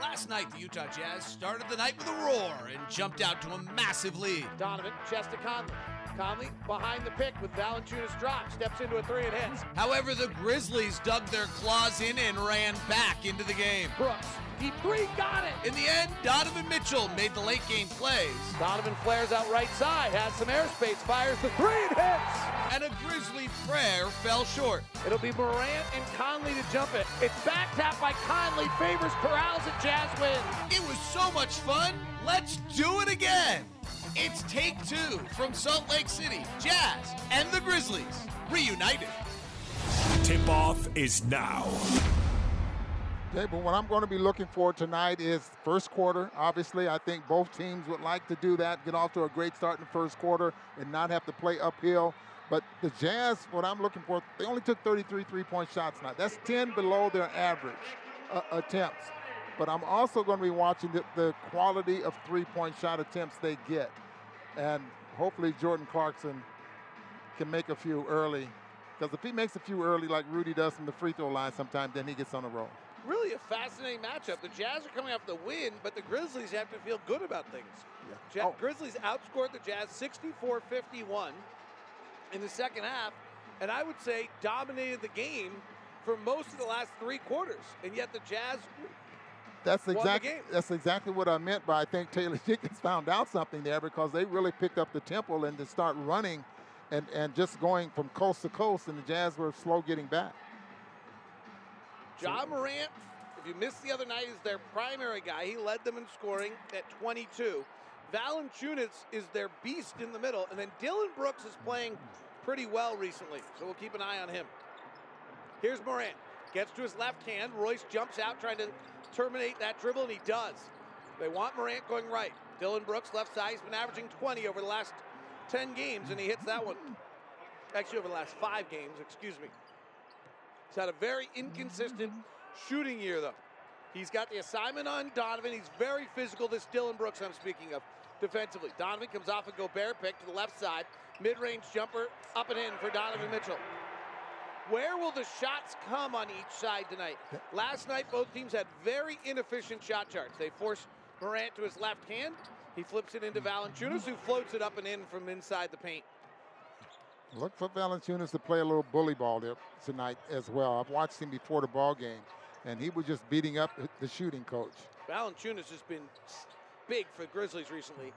Last night, the Utah Jazz started the night with a roar and jumped out to a massive lead. Donovan, chest to Conley. Conley behind the pick with Valanciunas drop, steps into a three and hits. However, the Grizzlies dug their claws in and ran back into the game. Brooks, deep three, got it! In the end, Donovan Mitchell made the late game plays. Donovan flares out right side, has some airspace, fires the three and hits! And a Grizzly prayer fell short. It'll be Morant and Conley to jump it. It's back tap by Conley, favors Corrals and Jazz win. It was so much fun. Let's do it again. It's take two from Salt Lake City, Jazz and the Grizzlies reunited. Tip off is now. Okay, but what I'm going to be looking for tonight is first quarter. Obviously, I think both teams would like to do that, get off to a great start in the first quarter, and not have to play uphill. But the Jazz, what I'm looking for, they only took 33 three-point shots tonight. That's 10 below their average uh, attempts. But I'm also going to be watching the, the quality of three-point shot attempts they get. And hopefully Jordan Clarkson can make a few early. Because if he makes a few early like Rudy does from the free throw line sometimes, then he gets on a roll. Really a fascinating matchup. The Jazz are coming off the win, but the Grizzlies have to feel good about things. Yeah. Ja- Oh. Grizzlies outscored the Jazz 64-51 in the second half, and I would say dominated the game for most of the last three quarters. And yet the Jazz That's exactly that's exactly what I meant by I think Taylor Jenkins found out something there because they really picked up the tempo and to start running and, and just going from coast to coast and the Jazz were slow getting back. Ja Morant, if you missed the other night, is their primary guy. He led them in scoring at 22. Valanciunas is their beast in the middle, and then Dillon Brooks is playing pretty well recently, so we'll keep an eye on him. Here's Morant. Gets to his left hand. Royce jumps out trying to terminate that dribble, and he does. They want Morant going right. Dillon Brooks, left side. He's been averaging 20 over the last 10 games, and he hits that one. Actually, over the last five games, excuse me. He's had a very inconsistent shooting year, though. He's got the assignment on Donovan. He's very physical, this Dillon Brooks I'm speaking of, defensively. Donovan comes off a Gobert pick to the left side. Mid range jumper up and in for Donovan Mitchell. Where will the shots come on each side tonight? Last night, both teams had very inefficient shot charts. They forced Morant to his left hand. He flips it into Valanciunas, who floats it up and in from inside the paint. Look for Valanciunas to play a little bully ball there tonight as well. I've watched him before the ball game, and he was just beating up the shooting coach. Valanciunas has been big for the Grizzlies recently.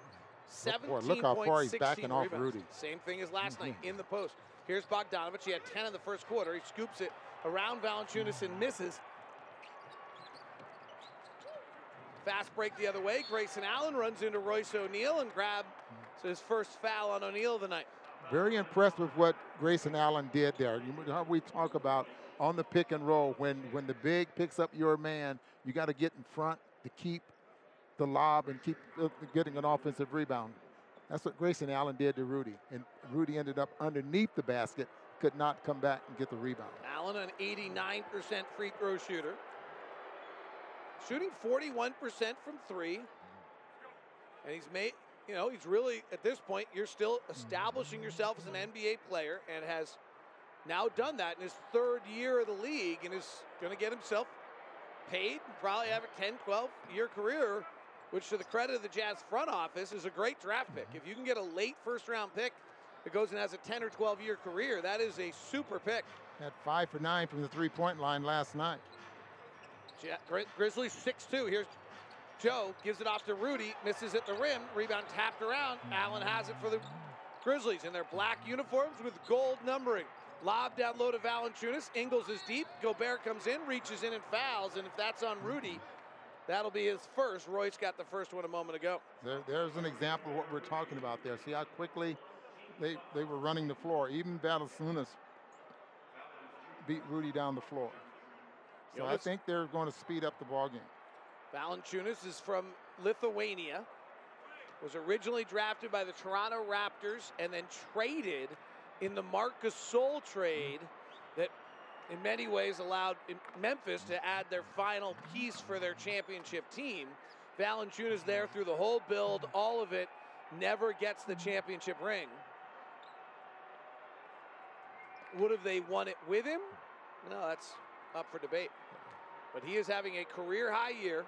Look. Look how far he's 17.16 backing off rebounds. Rudy. Same thing as last night Mm-hmm. in the post. Here's Bogdanovic. He had 10 in the first quarter. He scoops it around Valanciunas and misses. Fast break the other way. Grayson Allen runs into Royce O'Neale and grabs his first foul on O'Neale tonight. Very impressed with what Grayson Allen did there. You know how we talk about on the pick and roll when when the big picks up your man, you got to get in front to keep the lob and keep getting an offensive rebound. That's what Grayson Allen did to Rudy, and Rudy ended up underneath the basket, could not come back and get the rebound. Allen, an 89% free throw shooter. Shooting 41% from three. And he's made, you know, he's really, at this point, you're still establishing yourself as an NBA player and has now done that in his third year of the league and is going to get himself paid, and probably have a 10, 12 year career, which to the credit of the Jazz front office is a great draft pick. Mm-hmm. If you can get a late first round pick that goes and has a 10 or 12 year career, that is a super pick. Had five for nine from the three-point line last night. Gri- Grizzlies 6 2. Here's Joe, gives it off to Rudy, misses at the rim. Rebound tapped around. Mm-hmm. Allen has it for the Grizzlies in their black uniforms with gold numbering. Lob down low to Valanciunas. Ingles is deep. Gobert comes in, reaches in and fouls. And if that's on mm-hmm. Rudy, that'll be his first. Royce got the first one a moment ago. There, there's an example of what we're talking about there. See how quickly they, they were running the floor. Even Valanciunas beat Rudy down the floor. So I think they're going to speed up the ball game. Valanciunas is from Lithuania. Was originally drafted by the Toronto Raptors and then traded in the Marc Gasol trade that in many ways allowed Memphis to add their final piece for their championship team. Valanciunas there through the whole build, all of it, never gets the championship ring. Would have they won it with him? No, that's up for debate. But he is having a career high year.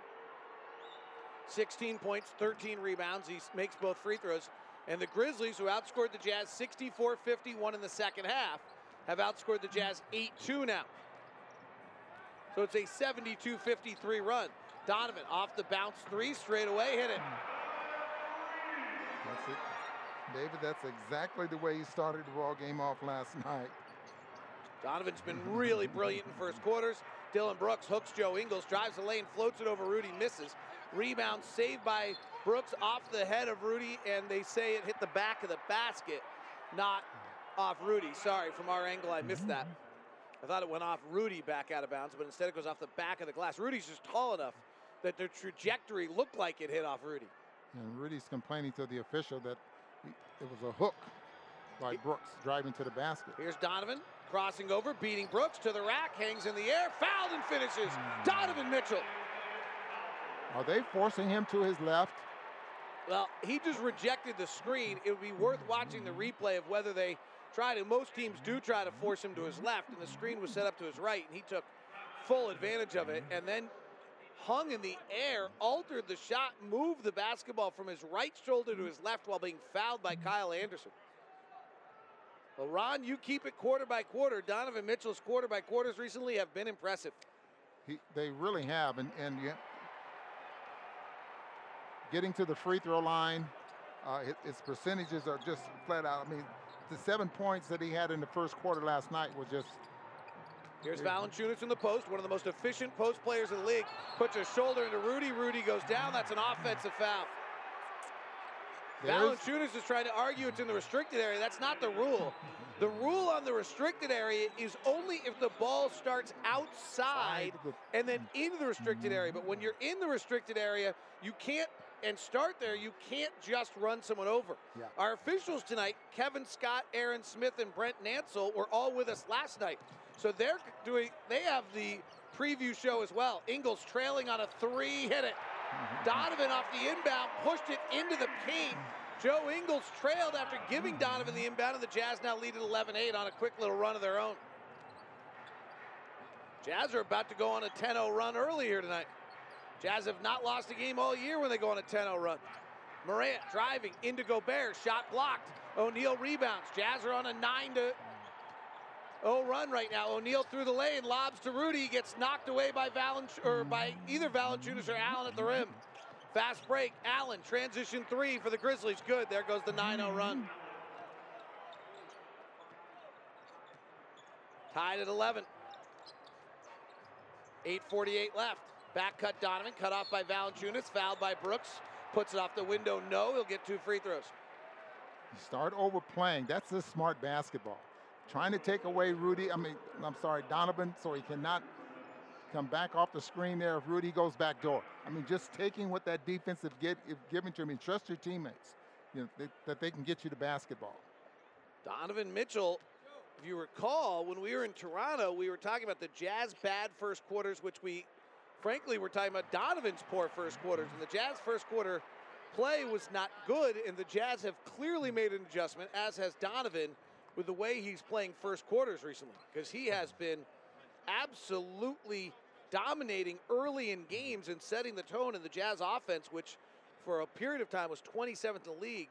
16 points, 13 rebounds. He makes both free throws. And the Grizzlies, who outscored the Jazz 64 51 in the second half, have outscored the Jazz 8 2 now. So it's a 72 53 run. Donovan off the bounce three, straight away, hit it. That's it. David, that's exactly the way he started the ball game off last night. Donovan's been really brilliant in first quarters. Dillon Brooks hooks Joe Ingles, drives the lane, floats it over Rudy, misses. Rebound saved by Brooks off the head of Rudy, and they say it hit the back of the basket, not off Rudy. Sorry, from our angle, I missed that. Mm-hmm. I thought it went off Rudy back out of bounds, but instead it goes off the back of the glass. Rudy's just tall enough that the trajectory looked like it hit off Rudy. And Rudy's complaining to the official that it was a hook by Brooks driving to the basket. Here's Donovan crossing over, beating Brooks to the rack, hangs in the air, fouled and finishes. Mm. Donovan Mitchell. Are they forcing him to his left? Well, he just rejected the screen. It would be worth watching the replay of whether they try to. Most teams do try to force him to his left, and the screen was set up to his right, and he took full advantage of it, and then hung in the air, altered the shot, moved the basketball from his right shoulder to his left while being fouled by Kyle Anderson. Well, Ron, you keep it quarter by quarter. Donovan Mitchell's quarter by quarters recently have been impressive. He, they really have, and and yet getting to the free throw line, uh, his percentages are just flat out. I mean, the seven points that he had in the first quarter last night was just Here's Valanciunas in the post, one of the most efficient post players in the league. Puts his shoulder into Rudy. Rudy goes down. That's an offensive foul. Valanciunas is trying to argue it's in the restricted area. That's not the rule. The rule on the restricted area is only if the ball starts outside and then into the restricted mm-hmm. area. But when you're in the restricted area, you can't and start there, you can't just run someone over. Yeah. Our officials tonight, Kevin Scott, Aaron Smith, and Brett Nansel, were all with us last night. So they're doing, they have the preview show as well. Ingles trailing on a three, hit it. Donovan off the inbound, pushed it into the paint. Joe Ingles trailed after giving Donovan the inbound, and the Jazz now lead at 11 8 on a quick little run of their own. Jazz are about to go on a 10 0 run early here tonight. Jazz have not lost a game all year when they go on a 10 0 run. Morant driving into Gobert, shot blocked. O'Neale rebounds. Jazz are on a 9 to 0 run right now. O'Neale through the lane, lobs to Rudy, gets knocked away by Valench or by either Valanciunas or Allen at the rim. Fast break, Allen, transition three for the Grizzlies. Good, there goes the 9 0 run. Tied at 11. 8.48 left. Back cut Donovan, cut off by Valanciunas, fouled by Brooks. Puts it off the window, no, he'll get two free throws. You start overplaying. That's the smart basketball. Trying to take away Rudy, I mean, I'm sorry, Donovan, so he cannot come back off the screen there if Rudy goes back door. I mean, just taking what that defensive get given to him. I mean, trust your teammates you know, they, that they can get you the basketball. Donovan Mitchell, if you recall, when we were in Toronto, we were talking about the Jazz bad first quarters, which we, frankly, we're talking about Donovan's poor first quarters. And the Jazz first quarter play was not good, and the Jazz have clearly made an adjustment, as has Donovan, with the way he's playing first quarters recently, because he has been absolutely dominating early in games and setting the tone in the Jazz offense, which for a period of time was 27th in the league.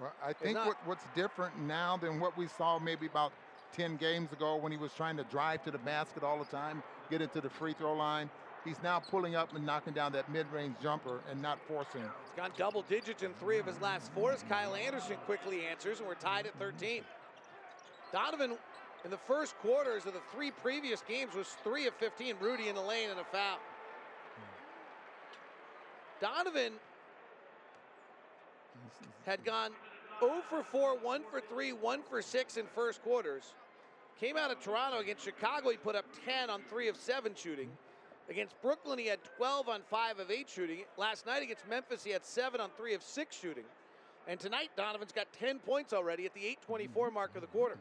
Well, I think what, what's different now than what we saw maybe about 10 games ago when he was trying to drive to the basket all the time, get into the free throw line. He's now pulling up and knocking down that mid-range jumper and not forcing. He's gone double digits in three of his last four as Kyle Anderson quickly answers, and we're tied at 13. Donovan, in the first quarters of the three previous games, was 3 of 15. Rudy in the lane and a foul. Donovan had gone 0 for 4, 1 for 3, 1 for 6 in first quarters. Came out of Toronto against Chicago. He put up 10 on 3 of 7 shooting. Against Brooklyn, he had 12 on 5 of 8 shooting. Last night against Memphis, he had 7 on 3 of 6 shooting. And tonight, Donovan's got 10 points already at the 824 mark of the quarter.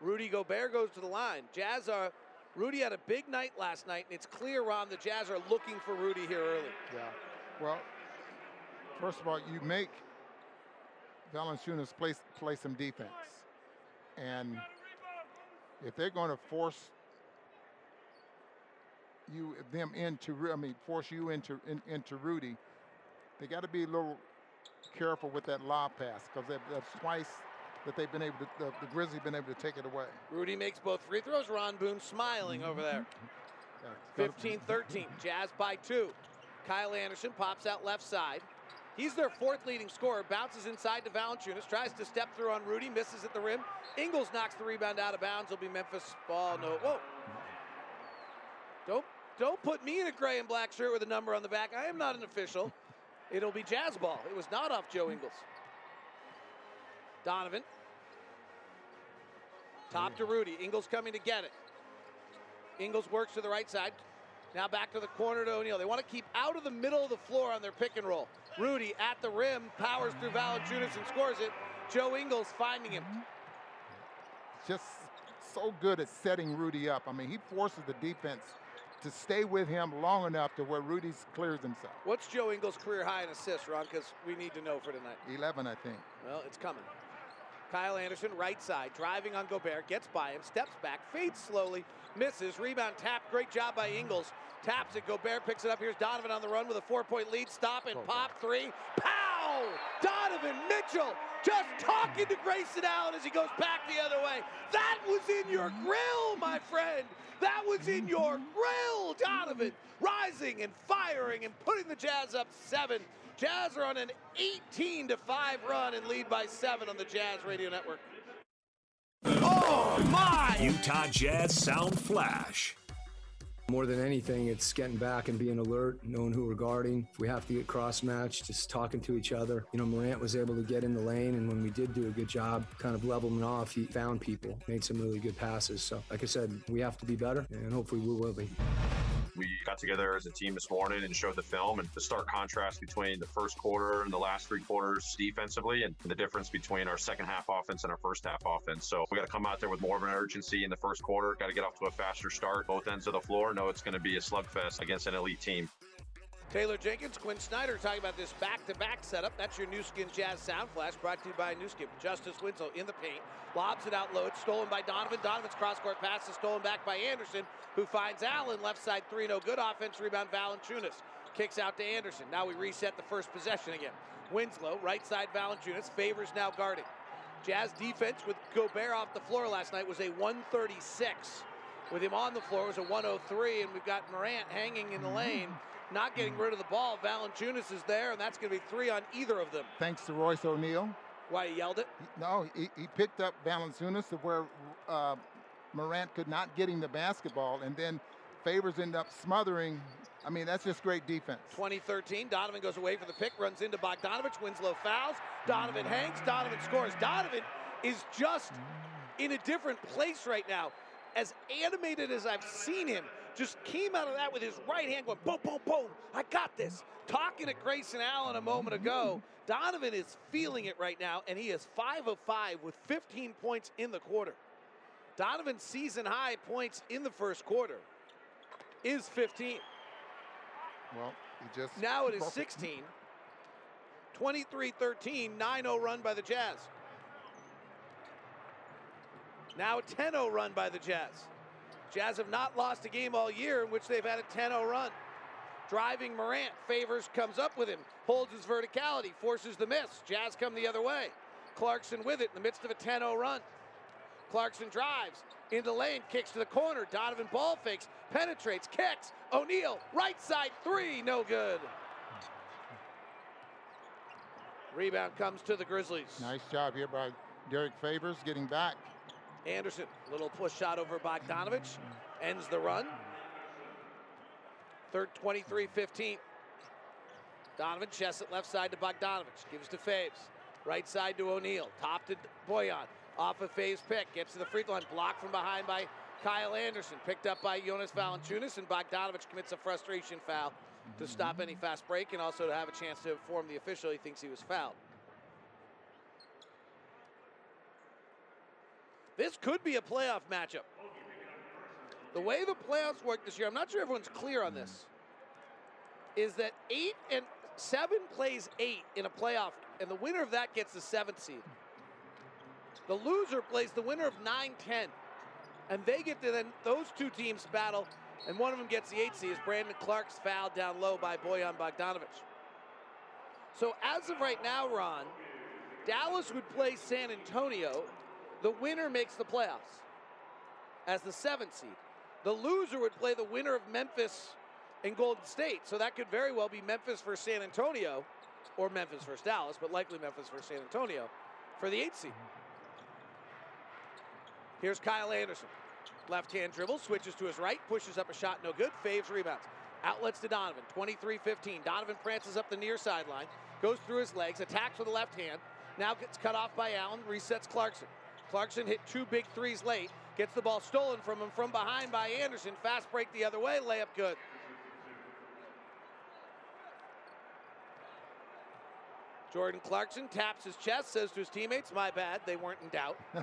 Rudy Gobert goes to the line. Jazz are. Rudy had a big night last night, and it's clear, Ron, the Jazz are looking for Rudy here early. Yeah. Well, first of all, you make Valanciunas play, play some defense. And if they're going to force you them into I mean force you into in, into Rudy. They got to be a little careful with that lob pass because that's twice that they've been able to the, the Grizzlies been able to take it away. Rudy makes both free throws. Ron Boone smiling over there. Mm-hmm. 15-13. Jazz by two. Kyle Anderson pops out left side. He's their fourth leading scorer. Bounces inside to Valanciunas. Tries to step through on Rudy. Misses at the rim. Ingles knocks the rebound out of bounds. It'll be Memphis ball. No. Whoa. Don't don't put me in a gray and black shirt with a number on the back. I am not an official. It'll be jazz ball. It was not off Joe Ingles. Donovan. Top to Rudy. Ingles coming to get it. Ingles works to the right side. Now back to the corner to O'Neale. They want to keep out of the middle of the floor on their pick and roll. Rudy at the rim, powers through Valanciunas and scores it. Joe Ingles finding him. Just so good at setting Rudy up. I mean, he forces the defense to stay with him long enough to where Rudy clears himself. What's Joe Ingles' career high in assists, Ron? Because we need to know for tonight. 11, I think. Well, it's coming. Kyle Anderson, right side, driving on Gobert, gets by him, steps back, fades slowly, misses, rebound tap. Great job by Ingles. Taps it, Gobert picks it up. Here's Donovan on the run with a four point lead. Stop and oh, pop three. Pow! Donovan Mitchell just talking to Grayson Allen as he goes back the other way. That was in your grill, my friend. That was in your grill, Donovan. Rising and firing and putting the Jazz up seven. Jazz are on an 18 to 5 run and lead by seven on the Jazz Radio Network. Oh my! Utah Jazz Sound Flash. More than anything, it's getting back and being alert, knowing who we're guarding. If we have to get cross matched, just talking to each other. You know, Morant was able to get in the lane, and when we did do a good job kind of leveling off, he found people, made some really good passes. So, like I said, we have to be better, and hopefully we will be. We got together as a team this morning and showed the film and the stark contrast between the first quarter and the last three quarters defensively and the difference between our second half offense and our first half offense. So we got to come out there with more of an urgency in the first quarter, got to get off to a faster start, both ends of the floor. Know it's going to be a slugfest against an elite team. Taylor Jenkins, Quin Snyder talking about this back-to-back setup. That's your Nu Skin Jazz Sound Flash brought to you by Nu Skin. Justice Winslow in the paint, lobs it out low. It's stolen by Donovan. Donovan's cross-court pass is stolen back by Anderson, who finds Allen. Left side three, no good. Offense rebound, Valanciunas. Kicks out to Anderson. Now we reset the first possession again. Winslow, right side Valanciunas. Favors now guarding. Jazz defense with Gobert off the floor last night was a 136. With him on the floor was a 103, and we've got Morant hanging in the lane not getting rid of the ball. Valanciunas is there, and that's going to be three on either of them. Thanks to Royce O'Neale. Why he yelled it? No, he, he picked up Valanciunas to where uh, Morant could not get him the basketball, and then Favors end up smothering. I mean, that's just great defense. 2013, Donovan goes away for the pick, runs into Bogdanovic, Winslow fouls. Donovan hangs, Donovan scores. Donovan is just in a different place right now. As animated as I've seen him, just came out of that with his right hand going boom, boom, boom. I got this. Talking to Grayson Allen a moment ago, Donovan is feeling it right now, and he is 5 of 5 with 15 points in the quarter. Donovan's season high points in the first quarter is 15. Well, he just. Now it is 16. 23 13, 9 0 run by the Jazz. Now 10 0 run by the Jazz. Jazz have not lost a game all year in which they've had a 10 0 run. Driving Morant, Favors comes up with him, holds his verticality, forces the miss. Jazz come the other way. Clarkson with it in the midst of a 10 0 run. Clarkson drives into the lane, kicks to the corner. Donovan ball fakes, penetrates, kicks. O'Neale, right side three, no good. Rebound comes to the Grizzlies. Nice job here by Derrick Favors getting back. Anderson, little push shot over Bogdanovic, ends the run. Third 23-15. Donovan chest it left side to Bogdanovic, gives to Faves. Right side to O'Neale, top to Bojan. Off of Faves pick, gets to the free throw line, blocked from behind by Kyle Anderson, picked up by Jonas Valanciunas, and Bogdanovic commits a frustration foul to stop any fast break and also to have a chance to inform the official he thinks he was fouled. This could be a playoff matchup. The way the playoffs work this year, I'm not sure everyone's clear on this, is that eight and seven plays eight in a playoff, and the winner of that gets the seventh seed. The loser plays the winner of 9 10, and they get to then, those two teams battle And one of them gets the 8C as Brandon Clarke's fouled down low by Bojan Bogdanovic. So as of right now, Ron, Dallas would play San Antonio. The winner makes the playoffs as the seventh seed. The loser would play the winner of Memphis and Golden State. So that could very well be Memphis versus San Antonio or Memphis versus Dallas, but likely Memphis versus San Antonio for the eighth seed. Here's Kyle Anderson. Left hand dribble, switches to his right, pushes up a shot, no good, faves, rebounds. Outlets to Donovan, 23 15. Donovan prances up the near sideline, goes through his legs, attacks with the left hand, now gets cut off by Allen, resets Clarkson. Clarkson hit two big threes late, gets the ball stolen from him from behind by Anderson. Fast break the other way, layup good. Jordan Clarkson taps his chest, says to his teammates, My bad, they weren't in doubt.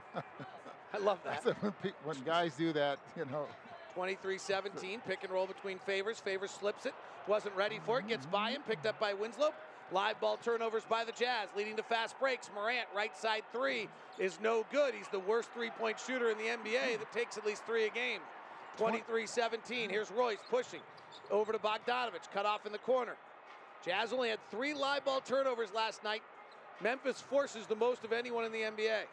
I love that. when, when guys do that, you know. 23 17, pick and roll between Favors. Favors slips it, wasn't ready for it, gets mm-hmm. by him, picked up by Winslow. Live ball turnovers by the Jazz, leading to fast breaks. Morant, right side three, is no good. He's the worst three point shooter in the NBA that takes at least three a game. 23 17. Here's Royce pushing over to Bogdanovic, cut off in the corner. Jazz only had three live ball turnovers last night. Memphis forces the most of anyone in the NBA.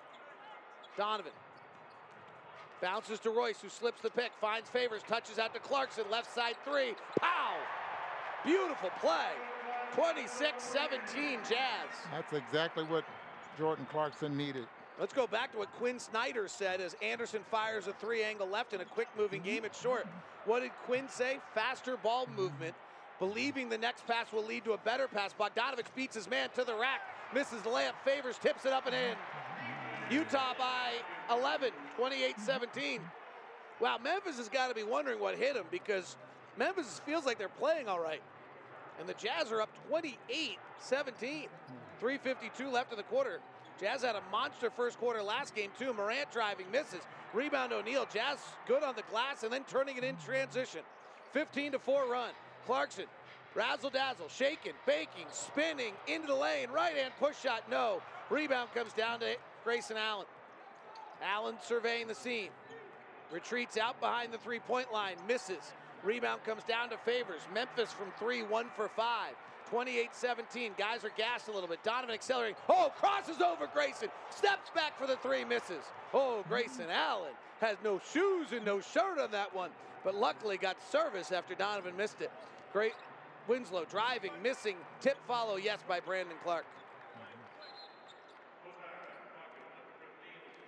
Donovan bounces to Royce, who slips the pick, finds favors, touches out to Clarkson, left side three. Pow! Beautiful play. 26 17 Jazz. That's exactly what Jordan Clarkson needed. Let's go back to what Quin Snyder said as Anderson fires a three angle left in a quick moving game at short. What did Quin say? Faster ball movement believing the next pass will lead to a better pass. Bogdanovic beats his man to the rack, misses the layup, favors, tips it up and in. Utah by 11, 28 17. Wow, Memphis has got to be wondering what hit him because Memphis feels like they're playing all right. And the Jazz are up 28 17. 352 left in the quarter. Jazz had a monster first quarter last game, too. Morant driving, misses. Rebound O'Neale. Jazz good on the glass and then turning it in transition. 15 to 4 run. Clarkson, razzle dazzle, shaking, baking, spinning into the lane. Right hand push shot, no. Rebound comes down to Grayson Allen. Allen surveying the scene. Retreats out behind the three point line, misses. Rebound comes down to Favors. Memphis from three, one for five. 28 17. Guys are gassed a little bit. Donovan accelerating. Oh, crosses over Grayson. Steps back for the three, misses. Oh, Grayson Allen has no shoes and no shirt on that one, but luckily got service after Donovan missed it. Great Winslow driving, missing, tip follow, yes, by Brandon Clarke.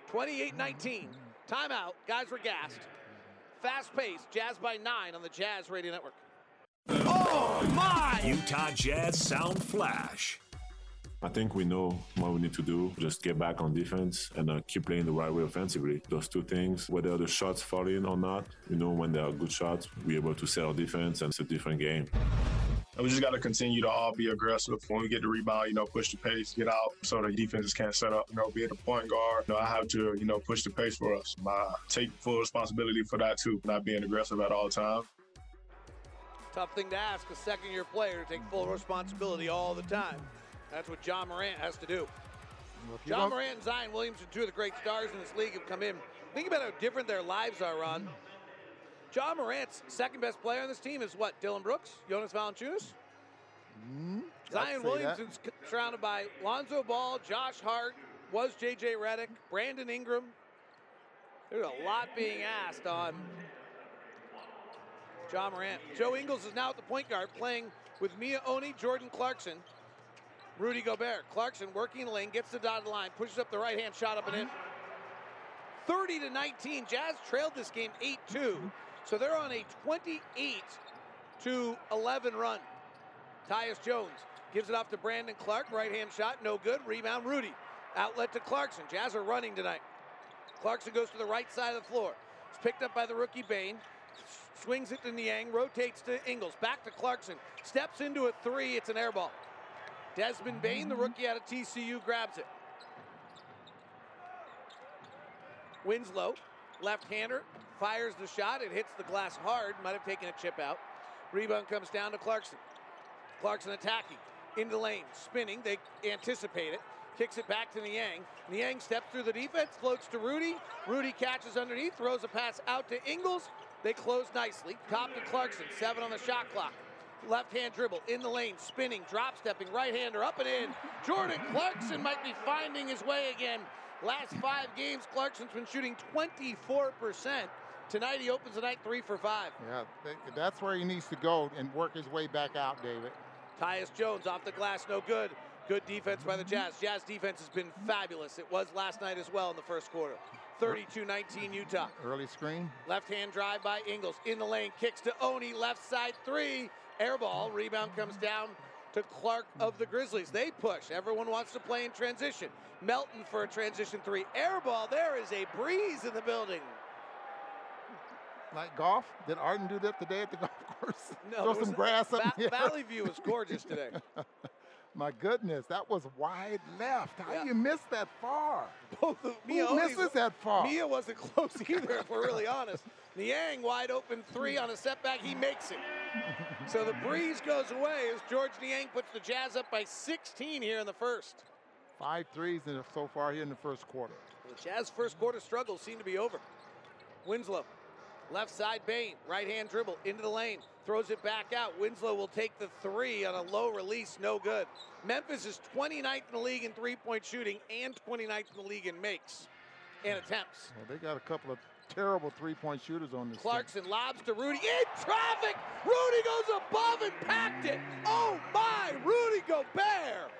28 19. Timeout. Guys were gassed. Fast pace. Jazz by nine on the Jazz Radio Network. Oh, my! Utah Jazz Sound Flash. I think we know what we need to do. Just get back on defense and uh, keep playing the right way offensively. Those two things, whether the shots fall in or not, you know, when they are good shots, we're able to sell defense and it's a different game. And we just got to continue to all be aggressive. When we get the rebound, you know, push the pace, get out so the defenses can't set up. You know, be at the point guard. You know, I have to, you know, push the pace for us. I take full responsibility for that too, not being aggressive at all times. Tough thing to ask a second year player to take full responsibility all the time. That's what Ja Morant has to do. Ja Morant and Zion Williamson, two of the great stars in this league, have come in. Think about how different their lives are, Ron. Ja Morant's second best player on this team is what? Dillon Brooks? Jonas Valanciunas? Mm, Zion Williamson's that. surrounded by Lonzo Ball, Josh Hart, was J.J. Redick, Brandon Ingram. There's a lot being asked on Ja Morant. Joe Ingles is now at the point guard playing with Miye Oni, Jordan Clarkson, Rudy Gobert. Clarkson working the lane, gets the dotted line, pushes up the right hand shot up and in. 30 to 19. Jazz trailed this game 8 2. So they're on a 28 to 11 run. Tyus Jones gives it off to Brandon Clarke. Right hand shot, no good. Rebound, Rudy. Outlet to Clarkson. Jazz are running tonight. Clarkson goes to the right side of the floor. It's picked up by the rookie Bane. Swings it to Niang, rotates to Ingles. Back to Clarkson. Steps into a three. It's an air ball. Desmond Bane, the rookie out of TCU, grabs it. Winslow, left-hander, fires the shot. It hits the glass hard. Might have taken a chip out. Rebound comes down to Clarkson. Clarkson attacking. Into the lane. Spinning. They anticipate it. Kicks it back to Niang. Niang steps through the defense. Floats to Rudy. Rudy catches underneath. Throws a pass out to Ingles. They close nicely. Top to Clarkson, seven on the shot clock. Left hand dribble in the lane, spinning, drop stepping, right hander up and in. Jordan Clarkson might be finding his way again. Last five games, Clarkson's been shooting 24%. Tonight he opens the night three for five. Yeah, that's where he needs to go and work his way back out, David. Tyus Jones off the glass, no good. Good defense by the Jazz. Jazz defense has been fabulous. It was last night as well in the first quarter. 32-19 Utah. Early screen. Left hand drive by Ingles. In the lane, kicks to Oni. Left side three. Air ball. Rebound comes down to Clarke of the Grizzlies. They push. Everyone wants to play in transition. Melton for a transition three. Air ball. There is a breeze in the building. Like golf? Did Arden do that today at the golf course? No. Throw some grass up Va- Valley View was gorgeous today. My goodness, that was wide left. How Yeah. do you miss that far? Both of Mia Who misses that far? Mia wasn't close either, if we're really honest. Niang wide open three hmm. on a setback. He makes it. So the breeze goes away as Georges Niang puts the Jazz up by 16 here in the first. Five threes in so far here in the first quarter. The Jazz first quarter struggles seem to be over. Winslow, left side Bane, right hand dribble into the lane, throws it back out. Winslow will take the three on a low release, no good. Memphis is 29th in the league in three point shooting and 29th in the league in makes and attempts. Well, they got a couple of terrible three-point shooters on this. team. Clarkson lobs to Rudy in traffic. Rudy goes above and packed it. Oh my, Rudy Gobert.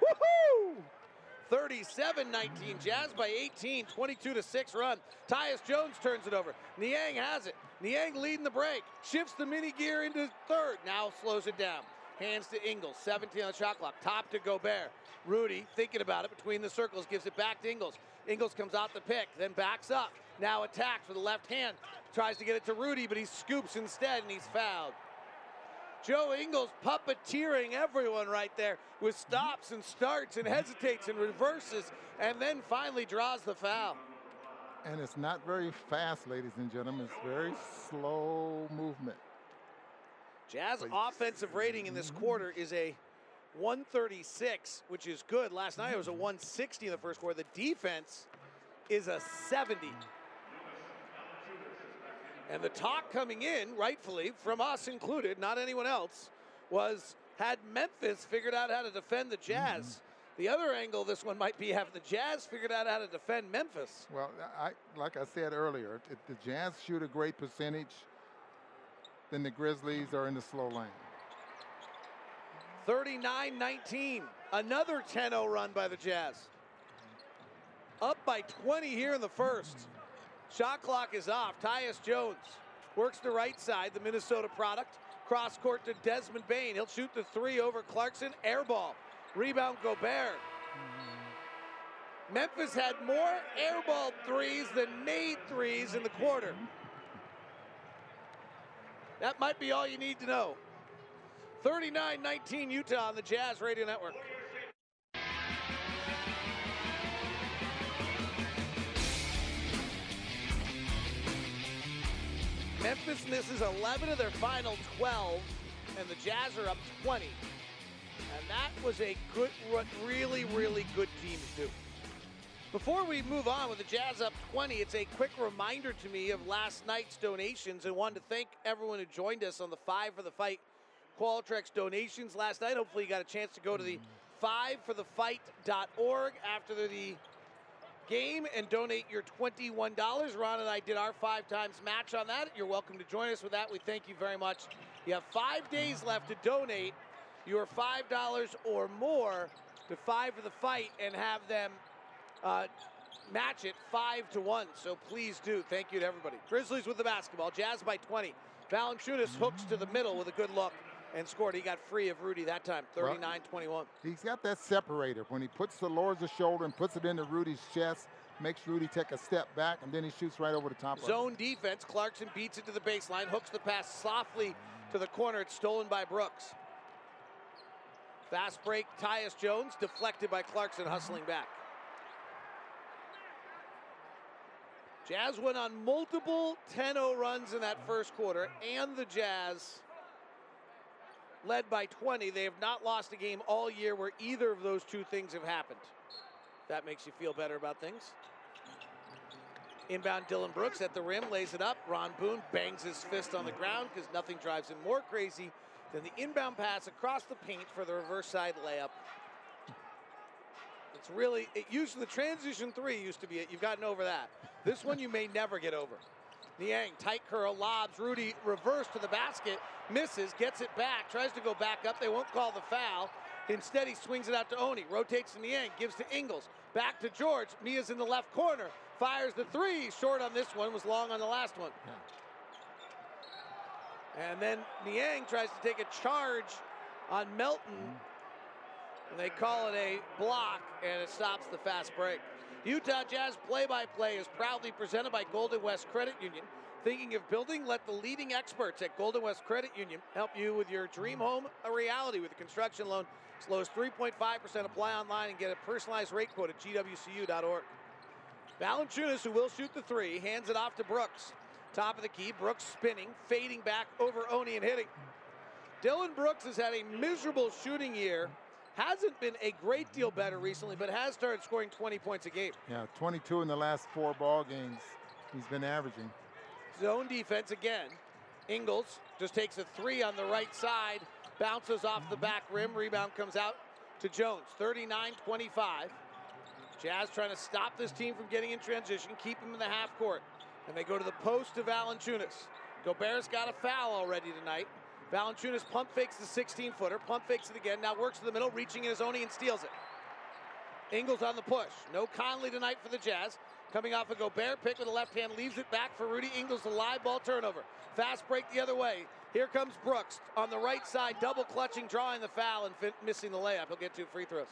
Woohoo! 37-19, Jazz by 18, 22 to 6 run. Tyus Jones turns it over. Niang has it. Niang leading the break. Shifts the mini gear into third. Now slows it down. Hands to Ingles. 17 on the shot clock. Top to Gobert. Rudy thinking about it between the circles. Gives it back to Ingles. Ingles comes out the pick, then backs up. Now attacks with the left hand. Tries to get it to Rudy, but he scoops instead and he's fouled. Joe Ingles puppeteering everyone right there with stops and starts and hesitates and reverses and then finally draws the foul. And it's not very fast, ladies and gentlemen. It's very slow movement. Jazz offensive rating in this quarter is a 136, which is good. Last night it was a mm-hmm. 160 in the first quarter. The defense is a 70. And the talk coming in, rightfully, from us included, not anyone else, was had Memphis figured out how to defend the Jazz. Mm-hmm. The other angle this one might be have the Jazz figured out how to defend Memphis. Well, I like I said earlier, if the Jazz shoot a great percentage, then the Grizzlies are in the slow lane. 39 19. Another 10 0 run by the Jazz. Up by 20 here in the first. Shot clock is off. Tyus Jones works the right side, the Minnesota product. Cross court to Desmond Bane. He'll shoot the three over Clarkson. Air ball. Rebound Gobert. Memphis had more airball threes than made threes in the quarter. That might be all you need to know. 39 19 Utah on the Jazz Radio Network. Memphis misses 11 of their final 12, and the Jazz are up 20. And that was a good, really, really good teams do. Before we move on with the Jazz up 20, it's a quick reminder to me of last night's donations and wanted to thank everyone who joined us on the Five for the Fight Qualtrics donations last night. Hopefully, you got a chance to go to the fiveforthefight.org after the game and donate your $21. Ron and I did our five times match on that. You're welcome to join us with that. We thank you very much. You have five days left to donate your $5 or more to Five for the Fight and have them uh, match it five to one. So please do. Thank you to everybody. Grizzlies with the basketball. Jazz by 20. Valanciunas hooks to the middle with a good look and scored. He got free of Rudy that time, 39-21. He's got that separator. When he puts the lowers the shoulder and puts it into Rudy's chest, makes Rudy take a step back, and then he shoots right over the top of. Zone defense. Clarkson beats it to the baseline, hooks the pass softly to the corner. It's stolen by Brooks. Fast break, Tyus Jones, deflected by Clarkson, hustling back. Jazz went on multiple 10 0 runs in that first quarter, and the Jazz led by 20. They have not lost a game all year where either of those two things have happened. That makes you feel better about things. Inbound Dillon Brooks at the rim, lays it up. Ron Boone bangs his fist on the ground because nothing drives him more crazy than the inbound pass across the paint for the reverse side layup. It's really, it used to the transition three used to be it. You've gotten over that. This one you may never get over. Niang, tight curl, lobs. Rudy reverse to the basket, misses, gets it back, tries to go back up. They won't call the foul. Instead, he swings it out to Oni, rotates to Niang, gives to Ingles. Back to George. Mia's in the left corner. Fires the three. Short on this one, was long on the last one. Yeah. And then Niang tries to take a charge on Melton. And they call it a block, and it stops the fast break. Utah Jazz play by play is proudly presented by Golden West Credit Union. Thinking of building? Let the leading experts at Golden West Credit Union help you with your dream home a reality with a construction loan as low as 3.5%. Apply online and get a personalized rate quote at gwcu.org. Valanciunas, who will shoot the three, hands it off to Brooks. Top of the key, Brooks spinning, fading back over Oni and hitting. Dillon Brooks has had a miserable shooting year. Hasn't been a great deal better recently, but has started scoring 20 points a game. Yeah, 22 in the last four ball games. He's been averaging. Zone defense again. Ingles just takes a three on the right side, bounces off the back rim. Rebound comes out to Jones. 39 25. Jazz trying to stop this team from getting in transition, keep him in the half court. And they go to the post of Alan Valanciunas. Gobert's got a foul already tonight. Valanciunas pump fakes the 16 footer, pump fakes it again, now works to the middle, reaching in his own and steals it. Ingles on the push. No Conley tonight for the Jazz. Coming off a Gobert pick with the left hand, leaves it back for Rudy Ingles, the live ball turnover. Fast break the other way. Here comes Brooks on the right side, double clutching, drawing the foul and missing the layup. He'll get two free throws.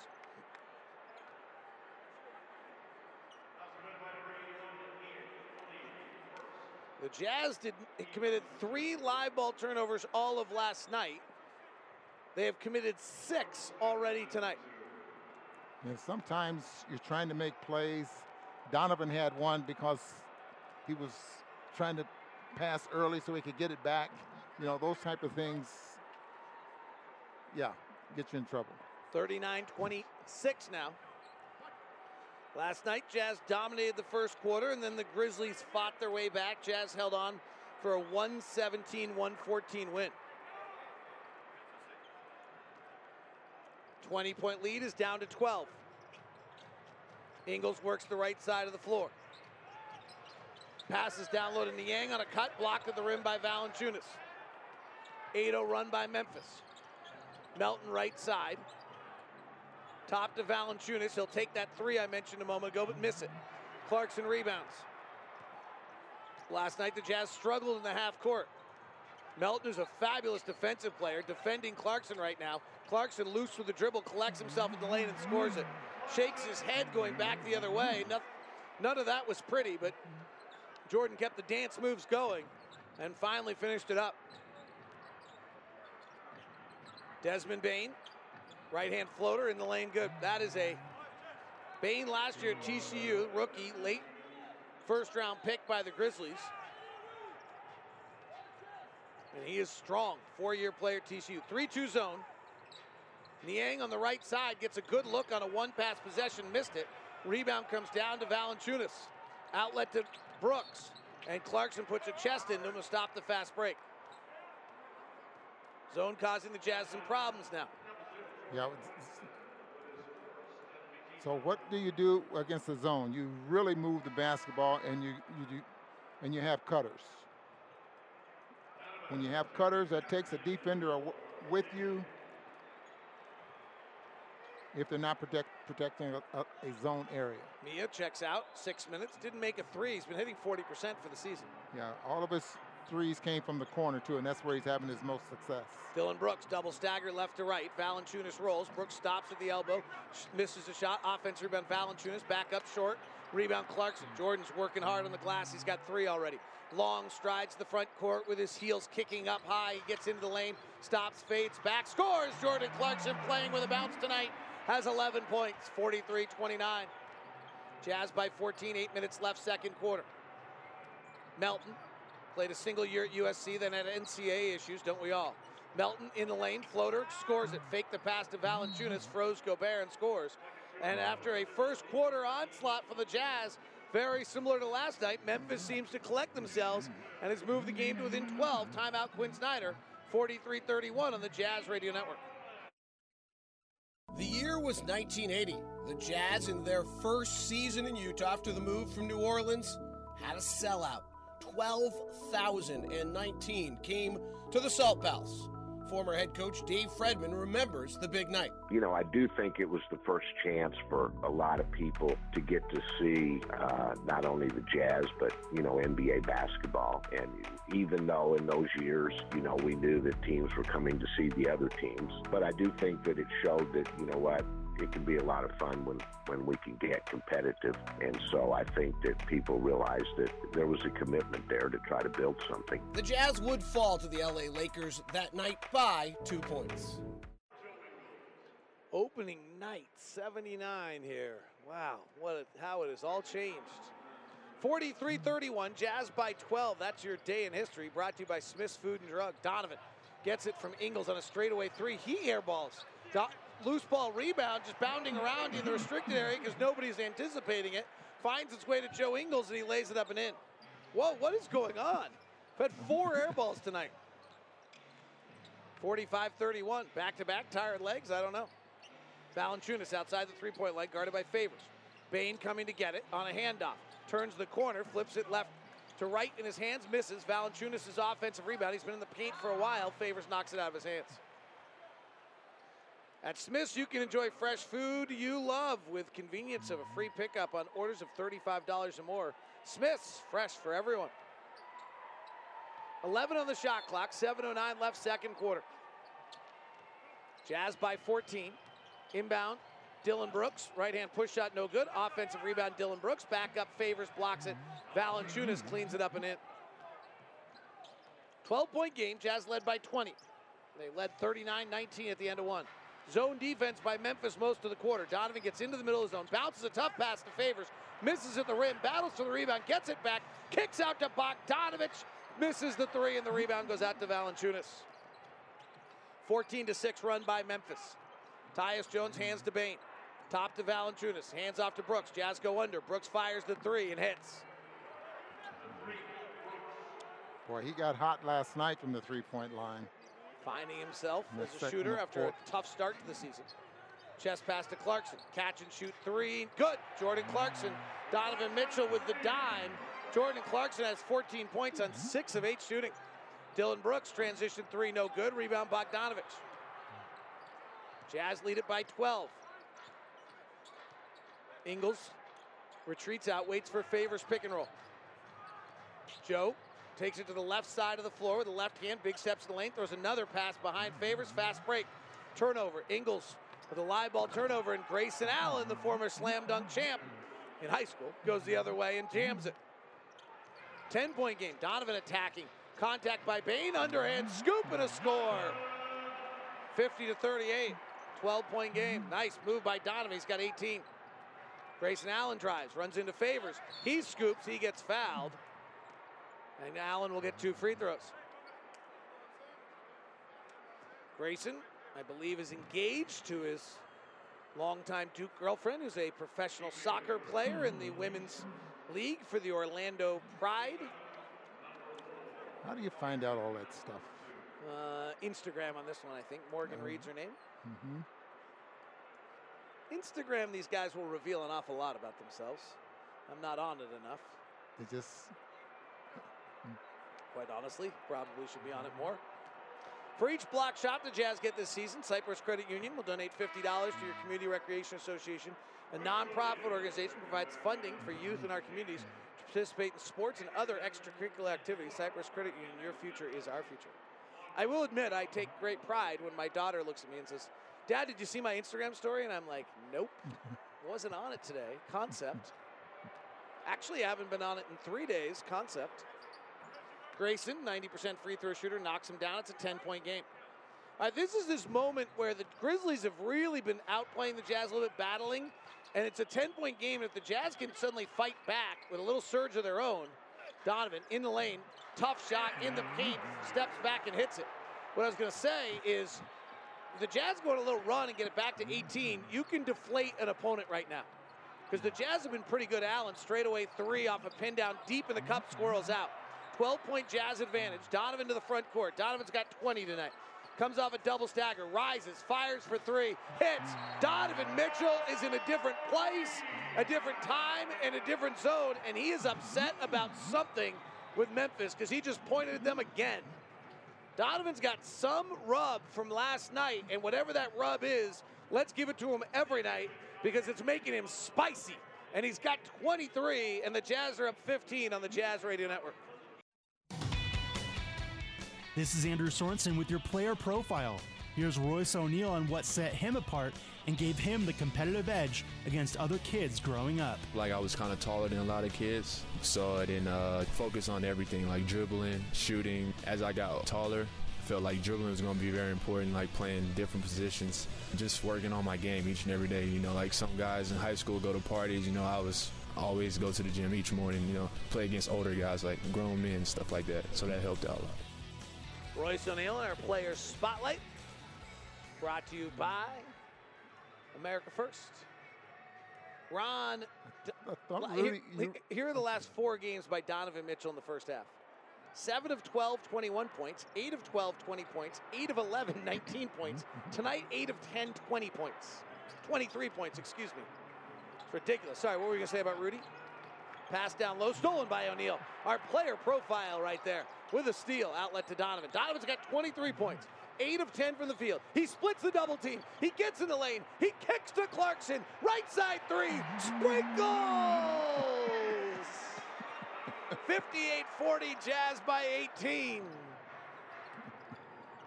The Jazz did committed three live ball turnovers all of last night. They have committed six already tonight. And sometimes you're trying to make plays. Donovan had one because he was trying to pass early so he could get it back. You know, those type of things, yeah, get you in trouble. 39 26 now. Last night, Jazz dominated the first quarter, and then the Grizzlies fought their way back. Jazz held on for a 117 114 win. 20 point lead is down to 12. Ingles works the right side of the floor. Passes down low to Niang on a cut, blocked at the rim by Valanciunas. 8 0 run by Memphis. Melton right side. Top to Valanciunas. He'll take that three I mentioned a moment ago, but miss it. Clarkson rebounds. Last night, the Jazz struggled in the half court. Melton is a fabulous defensive player, defending Clarkson right now. Clarkson loose with the dribble, collects himself in the lane and scores it. Shakes his head going back the other way. None of that was pretty, but Jordan kept the dance moves going and finally finished it up. Desmond Bane Right hand floater in the lane, good. That is a Bane last year at TCU, rookie, late first round pick by the Grizzlies. And he is strong, four year player TCU. 3 2 zone. Niang on the right side gets a good look on a one pass possession, missed it. Rebound comes down to Valanciunas. Outlet to Brooks. And Clarkson puts a chest in them to stop the fast break. Zone causing the Jazz some problems now. Yeah. So what do you do against the zone? You really move the basketball, and you you do, and you have cutters. When you have cutters, that takes a defender with you. If they're not protect, protecting a, a, a zone area. Mia checks out, six minutes, didn't make a three. He's been hitting 40% for the season. Yeah, all of his threes came from the corner, too, and that's where he's having his most success. Dillon Brooks double stagger left to right. Valanciunas rolls. Brooks stops at the elbow, misses a shot. Offense rebound. Valanciunas back up short. Rebound Clarkson. Jordan's working hard on the glass. He's got three already. Long strides the front court with his heels kicking up high. He gets into the lane, stops, fades, back, scores. Jordan Clarkson playing with a bounce tonight has 11 points, 43 29. Jazz by 14, eight minutes left, second quarter. Melton Played a single year at USC, then had NCAA issues, don't we all? Melton in the lane, floater, scores it. Fake the pass to Valanciunas, froze Gobert and scores. And after a first quarter onslaught for the Jazz, Very similar to last night, Memphis seems to collect themselves and has moved the game to within 12. Timeout Quin Snyder, 43 31 on the Jazz Radio Network. The year was 1980. The Jazz, in their first season in Utah after the move from New Orleans, had a sellout. 12,019 came to the Salt Palace. Former head coach Dave Fredman remembers the big night. You know, I do think it was the first chance for a lot of people to get to see uh, not only the Jazz, but, you know, NBA basketball. And even though in those years, you know, we knew that teams were coming to see the other teams, but I do think that it showed that, you know what, it can be a lot of fun when, when we can get competitive. And so I think that people realized that there was a commitment there to try to build something. The Jazz would fall to the LA Lakers that night by two points. Opening night, 79 here. Wow, what a, how it has all changed. 43 31, Jazz by 12. That's your day in history. Brought to you by Smith's Food and Drug. Donovan gets it from Ingles on a straightaway three. He airballs. Do- loose ball rebound, just bounding around in the restricted area because nobody's anticipating it. Finds its way to Joe Ingles and he lays it up and in. Whoa, what is going on? We've had four air balls tonight. 45 31. Back to back, tired legs, I don't know. Valanciunas outside the three point line, guarded by Favors. Bane coming to get it on a handoff. Turns the corner, flips it left to right in his hands, misses. Valanciunas' offensive rebound. He's been in the paint for a while. Favors knocks it out of his hands. At Smith's, you can enjoy fresh food you love with convenience of a free pickup on orders of $35 or more. Smith's, fresh for everyone. 11 on the shot clock, 7.09 left, second quarter. Jazz by 14. Inbound, Dillon Brooks, right hand push shot, no good. Offensive rebound, Dillon Brooks. Back up, Favors, blocks it. Valanciunas cleans it up and in. 12 point game, Jazz led by 20. They led 39 19 at the end of one. Zone defense by Memphis most of the quarter. Donovan gets into the middle of the zone, bounces a tough pass to Favors, misses at the rim, battles for the rebound, gets it back, kicks out to Bogdanovic, misses the three, and the rebound goes out to Valanciunas. 14 to 6 run by Memphis. Tyus Jones hands to Bane. Top to Valanciunas. Hands off to Brooks. Jazz go under. Brooks fires the three and hits. Boy, he got hot last night from the three-point line. Finding himself as a shooter after a tough start to the season. Chest pass to Clarkson. Catch and shoot three. Good. Jordan Clarkson. Donovan Mitchell with the dime. Jordan Clarkson has 14 points on six of eight shooting. Dillon Brooks transition three, no good. Rebound Bogdanovic. Jazz lead it by 12. Ingles retreats out, waits for Favors pick and roll. Joe takes it to the left side of the floor with the left hand, big steps to the lane, throws another pass behind Favors, fast break. Turnover. Ingles with a live ball turnover, and Grayson Allen, the former slam dunk champ in high school, goes the other way and jams it. 10 point game. Donovan attacking. Contact by Bane, underhand scoop and a score. 50 to 38. 12 point game. Nice move by Donovan. He's got 18. Grayson Allen drives, runs into Favors. He scoops, he gets fouled. And Allen will get two free throws. Grayson, I believe, is engaged to his longtime Duke girlfriend, who's a professional soccer player in the women's league for the Orlando Pride. How do you find out all that stuff? Uh, Instagram on this one, I think. Morgan Reid's her name. hmm Instagram, these guys will reveal an awful lot about themselves. I'm not on it enough, They just quite honestly. Probably should be on it more. For each block shot the Jazz get this season, Cyprus Credit Union will donate $50 to your Community Recreation Association, a nonprofit organization provides funding for youth in our communities to participate in sports and other extracurricular activities. Cyprus Credit Union, your future is our future. I will admit, I take great pride when my daughter looks at me and says, Dad, did you see my Instagram story? And I'm like, Nope. Wasn't on it today. Concept. Actually, I haven't been on it in three days. Concept. Grayson, 90% free throw shooter, knocks him down. It's a 10 point game. Right, this is this moment where the Grizzlies have really been outplaying the Jazz a little bit, battling, and it's a 10 point game. If the Jazz can suddenly fight back with a little surge of their own, Donovan in the lane, tough shot in the paint, steps back and hits it. What I was going to say is the Jazz go on a little run and get it back to 18, you can deflate an opponent right now. because the Jazz have been pretty good. Allen straightaway three off a pin down deep in the cup, squirrels out. 12 point Jazz advantage. Donovan to the front court. Donovan's got 20 tonight. Comes off a double stagger, rises, fires for three, hits. Donovan Mitchell is in a different place, a different time, and a different zone, and he is upset about something with Memphis because he just pointed at them again. Donovan's got some rub from last night, and whatever that rub is, let's give it to him every night because it's making him spicy. And he's got 23, and the Jazz are up 15 on the Jazz Radio Network. This is Andrew Sorensen with your player profile. Here's Royce O'Neale on what set him apart and gave him the competitive edge against other kids growing up. Like I was kind of taller than a lot of kids, so I didn't uh, focus on everything like dribbling, shooting. As I got taller, felt like dribbling was going to be very important, like playing different positions, just working on my game each and every day. You know, like some guys in high school go to parties. You know, I was always go to the gym each morning. You know, play against older guys like grown men stuff like that. So that helped out a lot. Royce O'Neale and our Players Spotlight, brought to you by America First. Ron, Rudy, here, here are the last four games by Donovan Mitchell in the first half. 7 of 12, 21 points. 8 of 12, 20 points. 8 of 11, 19 points. Tonight, 8 of 10, 20 points. 23 points, excuse me. It's ridiculous. Sorry, what were you going to say about Rudy? Pass down low, stolen by O'Neale. Our player profile right there with a steal, outlet to Donovan. Donovan's got 23 points. 8 of 10 from the field. He splits the double team. He gets in the lane. He kicks to Clarkson. Right side three. Sprinkles! 58 40, Jazz by 18.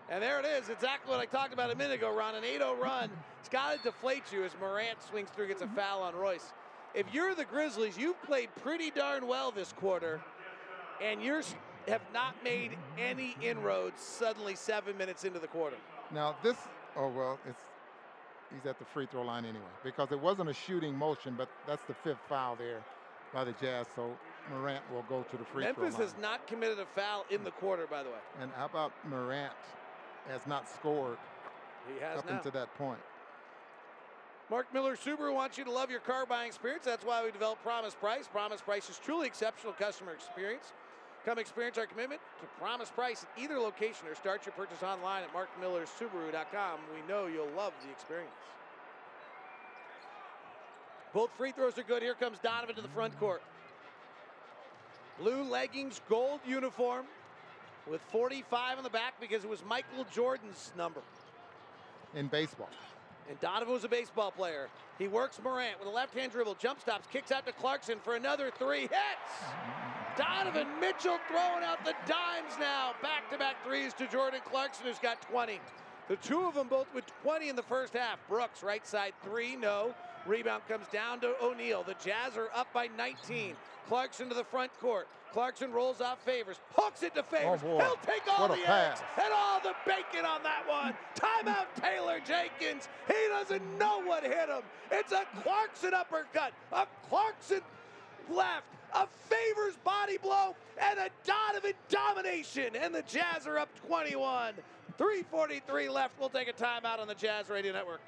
And there it is, exactly what I talked about a minute ago, Ron. An 8 0 run. It's got to deflate you as Morant swings through, gets a foul on Royce. If you're the Grizzlies, you've played pretty darn well this quarter, and you have not made any inroads suddenly seven minutes into the quarter. Now, this, oh, well, it's he's at the free throw line anyway because it wasn't a shooting motion, but that's the fifth foul there by the Jazz. So Morant will go to the free Memphis throw line. has not committed a foul in the quarter, by the way. And how about Morant has not scored he has up now. into that point? Mark Miller Subaru wants you to love your car buying experience. That's why we developed Promise Price. Promise Price is truly exceptional customer experience. Come experience our commitment to Promise Price at either location or start your purchase online at markmillersubaru.com. We know you'll love the experience. Both free throws are good. Here comes Donovan to the front court. Blue leggings, gold uniform with 45 on the back because it was Michael Jordan's number. In baseball. And Donovan was a baseball player. He works Morant with a left hand dribble, jump stops, kicks out to Clarkson for another three hits. Mm-hmm. Donovan Mitchell throwing out the dimes now. Back to back threes to Jordan Clarkson, who's got 20. The two of them both with 20 in the first half. Brooks, right side three, no. Rebound comes down to O'Neale. The Jazz are up by 19. Clarkson to the front court. Clarkson rolls off Favors, hooks it to Favors. Oh. He'll take all What the pass. eggs and all the bacon on that one. Timeout Taylor Jenkins. He doesn't know what hit him. It's a Clarkson uppercut, a Clarkson left, a Favors body blow, and a Donovan domination. And the Jazz are up 21. 343 left. We'll take a timeout on the Jazz Radio Network.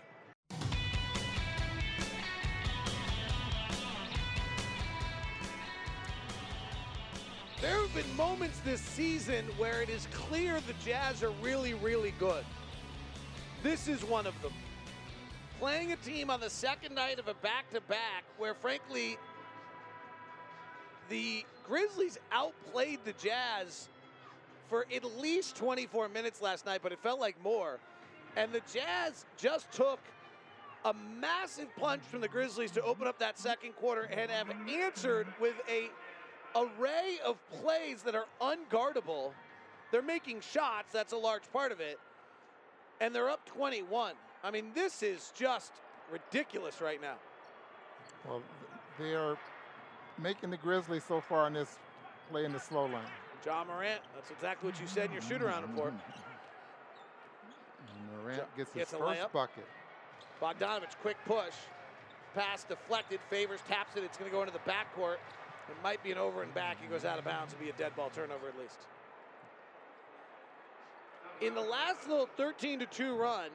There have been moments this season where it is clear the Jazz are really, really good. This is one of them. Playing a team on the second night of a back to back where, frankly, the Grizzlies outplayed the Jazz for at least 24 minutes last night, but it felt like more. And the Jazz just took a massive punch from the Grizzlies to open up that second quarter and have answered with a array of plays that are unguardable. They're making shots, that's a large part of it. And they're up 21. I mean, this is just ridiculous right now. Well, they are making the Grizzlies so far in this play in the slow lane. Ja Morant, that's exactly what you said in your shoot around report. And Morant gets his Gets a first layup. bucket. Bogdanovic, quick push. Pass deflected. Favors taps it. It's going to go into the backcourt. It might be an over and back. He goes out of bounds. It'll be a dead ball turnover at least. In the last little 13 to 2 run,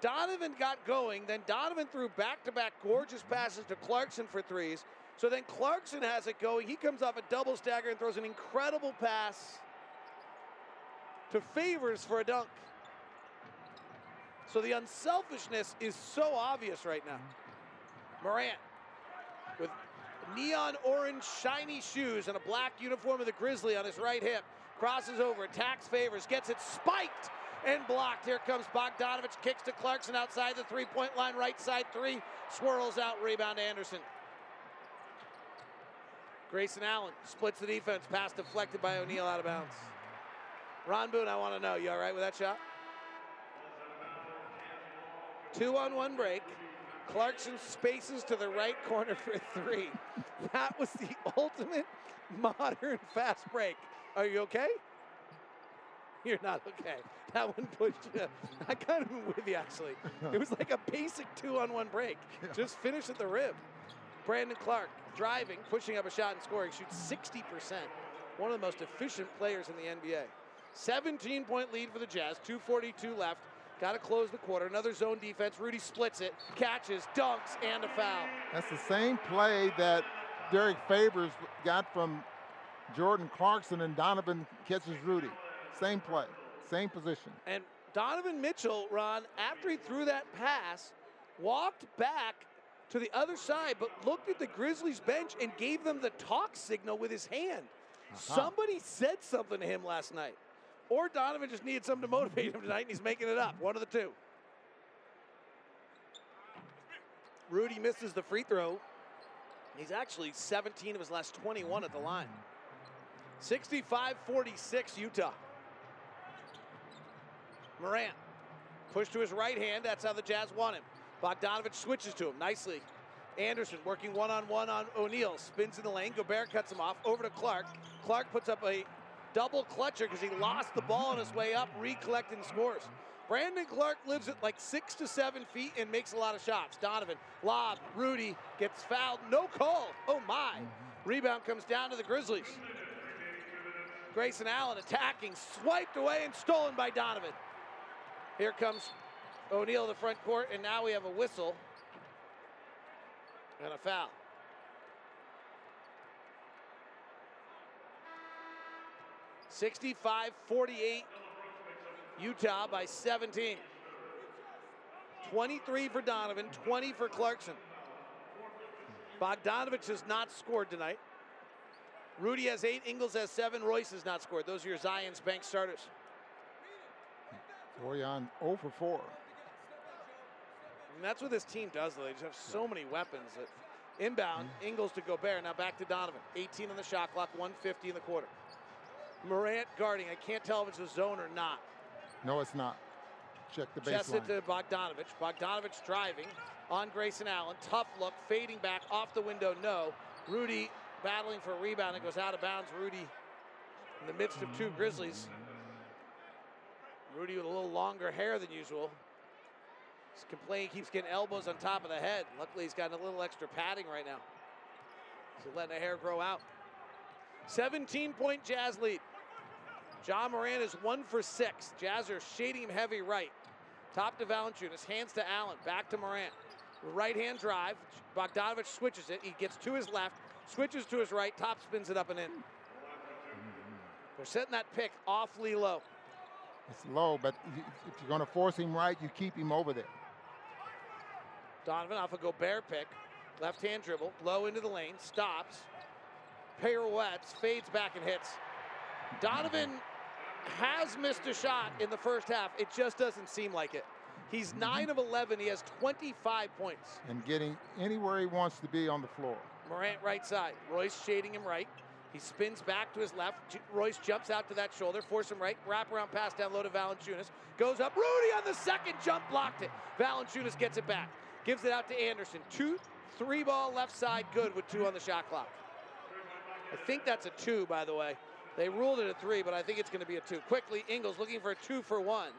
Donovan got going. Then Donovan threw back to back gorgeous passes to Clarkson for threes. So then Clarkson has it going. He comes off a double stagger and throws an incredible pass to Favors for a dunk. So the unselfishness is so obvious right now. Morant with neon orange shiny shoes and a black uniform of the Grizzly on his right hip. Crosses over, attacks Favors, gets it spiked and blocked. Here comes Bogdanovic, kicks to Clarkson outside the three point line, right side three, swirls out, rebound Anderson. Grayson Allen splits the defense, pass deflected by O'Neale out of bounds. Ron Boone, I want to know, you all right with that shot? Two on one break. Clarkson spaces to the right corner for three. That was the ultimate modern fast break. Are you okay? You're not okay. That one pushed you. I kind of am with you, actually. It was like a basic two on one break. Just finish at the rim. Brandon Clarke driving, pushing up a shot and scoring, shoots 60%. One of the most efficient players in the NBA. 17 point lead for the Jazz, 242 left. Got to close the quarter. Another zone defense. Rudy splits it, catches, dunks, and a foul. That's the same play that Derrick Favors got from Jordan Clarkson and Donovan catches Rudy. Same play, same position. And Donovan Mitchell, Ron, after he threw that pass, walked back to the other side, but looked at the Grizzlies bench and gave them the talk signal with his hand. Uh-huh. Somebody said something to him last night. Or Donovan just needed something to motivate him tonight and he's making it up. One of the two. Rudy misses the free throw. He's actually 17 of his last 21 at the line. 65 46 Utah. Morant push to his right hand. That's how the Jazz want him. Bogdanovic switches to him nicely. Anderson working one on one on O'Neale. Spins in the lane. Gobert cuts him off. Over to Clarke. Clarke puts up a double clutcher because he lost the ball on his way up, recollecting scores. Brandon Clarke lives at like six to seven feet and makes a lot of shots. Donovan, lob, Rudy gets fouled, no call. Oh my. Rebound comes down to the Grizzlies. Grayson Allen attacking, swiped away and stolen by Donovan. Here comes O'Neale to the front court, and now we have a whistle and a foul. 65 48, Utah by 17. 23 for Donovan, 20 for Clarkson. Bogdanovic has not scored tonight. Rudy has eight, Ingles has seven, Royce has not scored. Those are your Zions Bank starters. Bojan 0 for 4. And that's what this team does, though. They just have so many weapons. That inbound, mm-hmm. Ingles to Gobert. Now back to Donovan. 18 on the shot clock, 150 in the quarter. Morant guarding. I can't tell if it's a zone or not. No, it's not. Check the baseline. Chest it to Bogdanovic. Bogdanovic driving on Grayson Allen. Tough look, fading back off the window. No. Rudy battling for a rebound. It goes out of bounds. Rudy in the midst of two Grizzlies. Rudy with a little longer hair than usual. He's complaining, keeps getting elbows on top of the head. Luckily, he's got a little extra padding right now. So letting the hair grow out. 17 point Jazz lead. Ja Morant is one for six. Jazz are shading him heavy right. Top to Valanciunas, hands to Allen, back to Morant. Right hand drive. Bogdanovic switches it. He gets to his left, switches to his right, top spins it up and in. They're setting that pick awfully low. It's low, but if you're going to force him right, you keep him over there. Donovan off a go Gobert pick. Left hand dribble, low into the lane, stops, pirouettes, fades back and hits. Donovan has missed a shot in the first half. It just doesn't seem like it. He's mm-hmm. 9 of 11. He has 25 points. And getting anywhere he wants to be on the floor. Morant right side. Royce shading him right. He spins back to his left. Royce jumps out to that shoulder, force him right, wrap around pass down low to Valanciunas. Goes up. Rudy on the second jump, blocked it. Valanciunas gets it back. Gives it out to Anderson. Two, three ball left side, good with two on the shot clock. I think that's a two, by the way. They ruled it a three, but I think it's going to be a two. Quickly, Ingles looking for a two for one.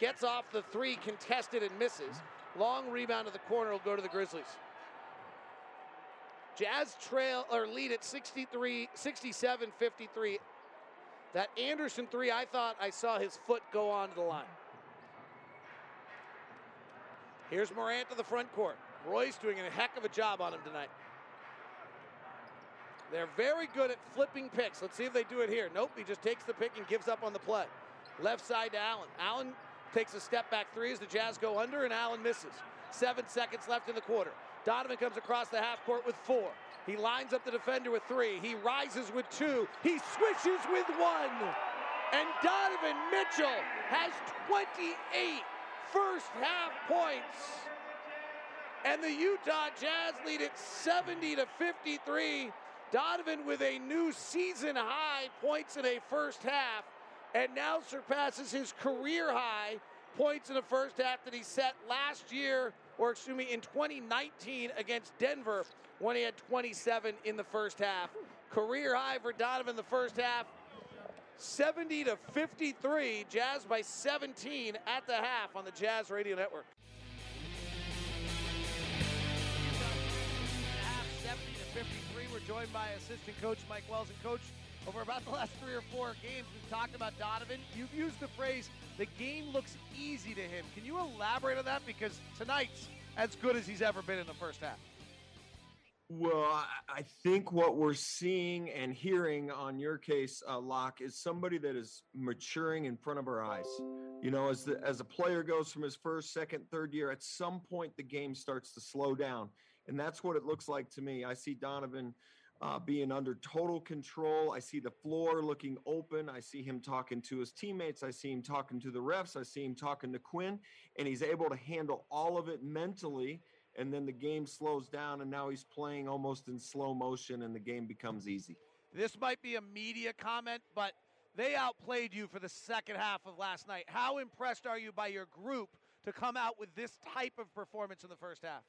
Gets off the three, contested and misses. Long rebound to the corner will go to the Grizzlies. Jazz trail or lead at 63, 67 53. That Anderson three, I thought I saw his foot go onto the line. Here's Morant to the front court. Royce doing a heck of a job on him tonight. They're very good at flipping picks. Let's see if they do it here. Nope, he just takes the pick and gives up on the play. Left side to Allen. Allen takes a step back three as the Jazz go under, and Allen misses. Seven seconds left in the quarter. Donovan comes across the half court with four. He lines up the defender with three. He rises with two. He swishes with one. And Donovan Mitchell has 28 first half points. And the Utah Jazz lead it 70 to 53. Donovan with a new season high points in a first half and now surpasses his career high points in the first half that he set last year, or excuse me, in 2019 against Denver when he had 27 in the first half. Career high for Donovan the first half. 70 to 53, Jazz by 17 at the half on the Jazz Radio Network. Half 70 to 53. We're joined by assistant coach Mike Wells and coach. Over about the last three or four games, we've talked about Donovan. You've used the phrase, the game looks easy to him. Can you elaborate on that? Because tonight's as good as he's ever been in the first half. Well, I think what we're seeing and hearing on your case, uh, Locke, is somebody that is maturing in front of our eyes. You know, as the as a player goes from his first, second, third year, at some point the game starts to slow down, and that's what it looks like to me. I see Donovan uh, being under total control. I see the floor looking open. I see him talking to his teammates. I see him talking to the refs. I see him talking to Quin, and he's able to handle all of it mentally and then the game slows down and now he's playing almost in slow motion and the game becomes easy. This might be a media comment, but they outplayed you for the second half of last night. How impressed are you by your group to come out with this type of performance in the first half?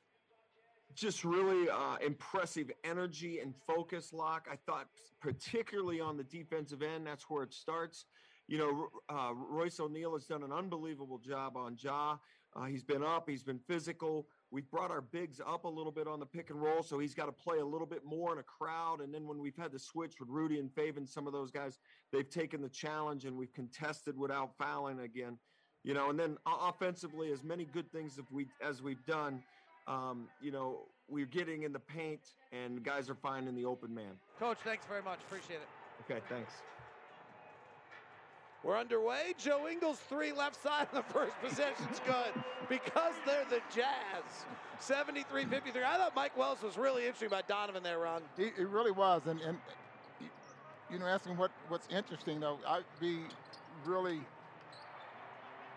Just really uh, impressive energy and focus, Locke. I thought, particularly on the defensive end, that's where it starts. You know, uh, Royce O'Neale has done an unbelievable job on Ja. Uh, he's been up, he's been physical. We've brought our bigs up a little bit on the pick and roll, so he's got to play a little bit more in a crowd. And then when we've had the switch with Rudy and Favors, some of those guys, they've taken the challenge and we've contested without fouling again. You know, and then offensively, as many good things as we as we've done, um, you know, we're getting in the paint and guys are finding the open man. Coach, thanks very much. Appreciate it. Okay, thanks. We're underway. Joe Ingles, three left side the first possession's good because they're the Jazz. 73 53. I thought Mike Wells was really interesting about Donovan there, Ron. He, he really was. And, and, you know, asking what, what's interesting, though, I'd be really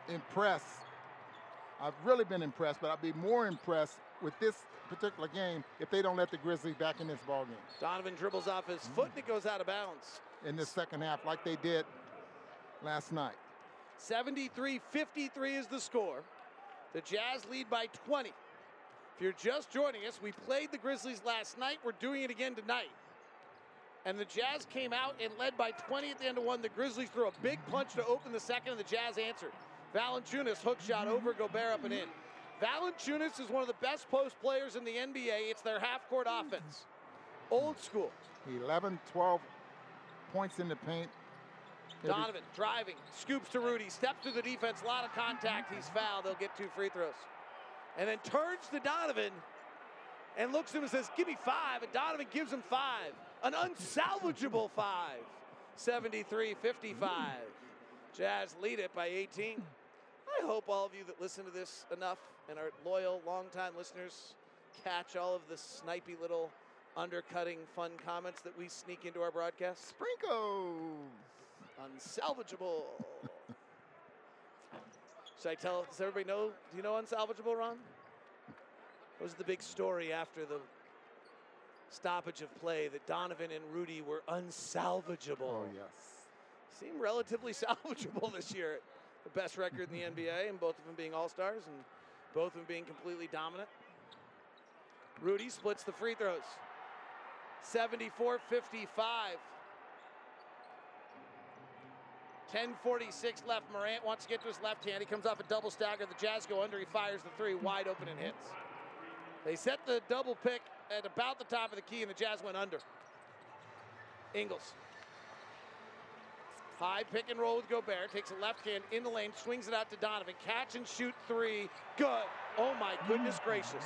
impressed. I've really been impressed, but I'd be more impressed with this particular game if they don't let the Grizzlies back in this ball game. Donovan dribbles off his foot and it goes out of bounds. In the second half, like they did last night. 73 53 is the score. The Jazz lead by 20. If you're just joining us, we played the Grizzlies last night. We're doing it again tonight. And the Jazz came out and led by 20 at the end of one. The Grizzlies threw a big punch to open the second, and the Jazz answered. Valanciunas hook shot over, Gobert up and in. Valanciunas is one of the best post players in the NBA. It's their half court offense. Old school. 11, 12 points in the paint, Donovan driving, scoops to Rudy, steps through the defense, a lot of contact. He's fouled. They'll get two free throws. And then turns to Donovan and looks at him and says, Give me five. And Donovan gives him five. An unsalvageable five. 73 55. Jazz lead it by 18. I hope all of you that listen to this enough and are loyal, longtime listeners catch all of the snipey little undercutting fun comments that we sneak into our broadcast. Sprinkles unsalvageable. Should I tell? Does everybody know? Do you know unsalvageable, Ron? What was the big story after the stoppage of play that Donovan and Rudy were unsalvageable? Oh yes. Seem relatively salvageable this year. The best record in the NBA, and both of them being All Stars, and both of them being completely dominant. Rudy splits the free throws. 74 55. 10.46 left. Morant wants to get to his left hand. He comes off a double stagger. The Jazz go under. He fires the three wide open and hits. They set the double pick at about the top of the key, and the Jazz went under. Ingles High pick and roll with Gobert. Takes a left hand in the lane, swings it out to Donovan. Catch and shoot three. Good. Oh my goodness mm. gracious.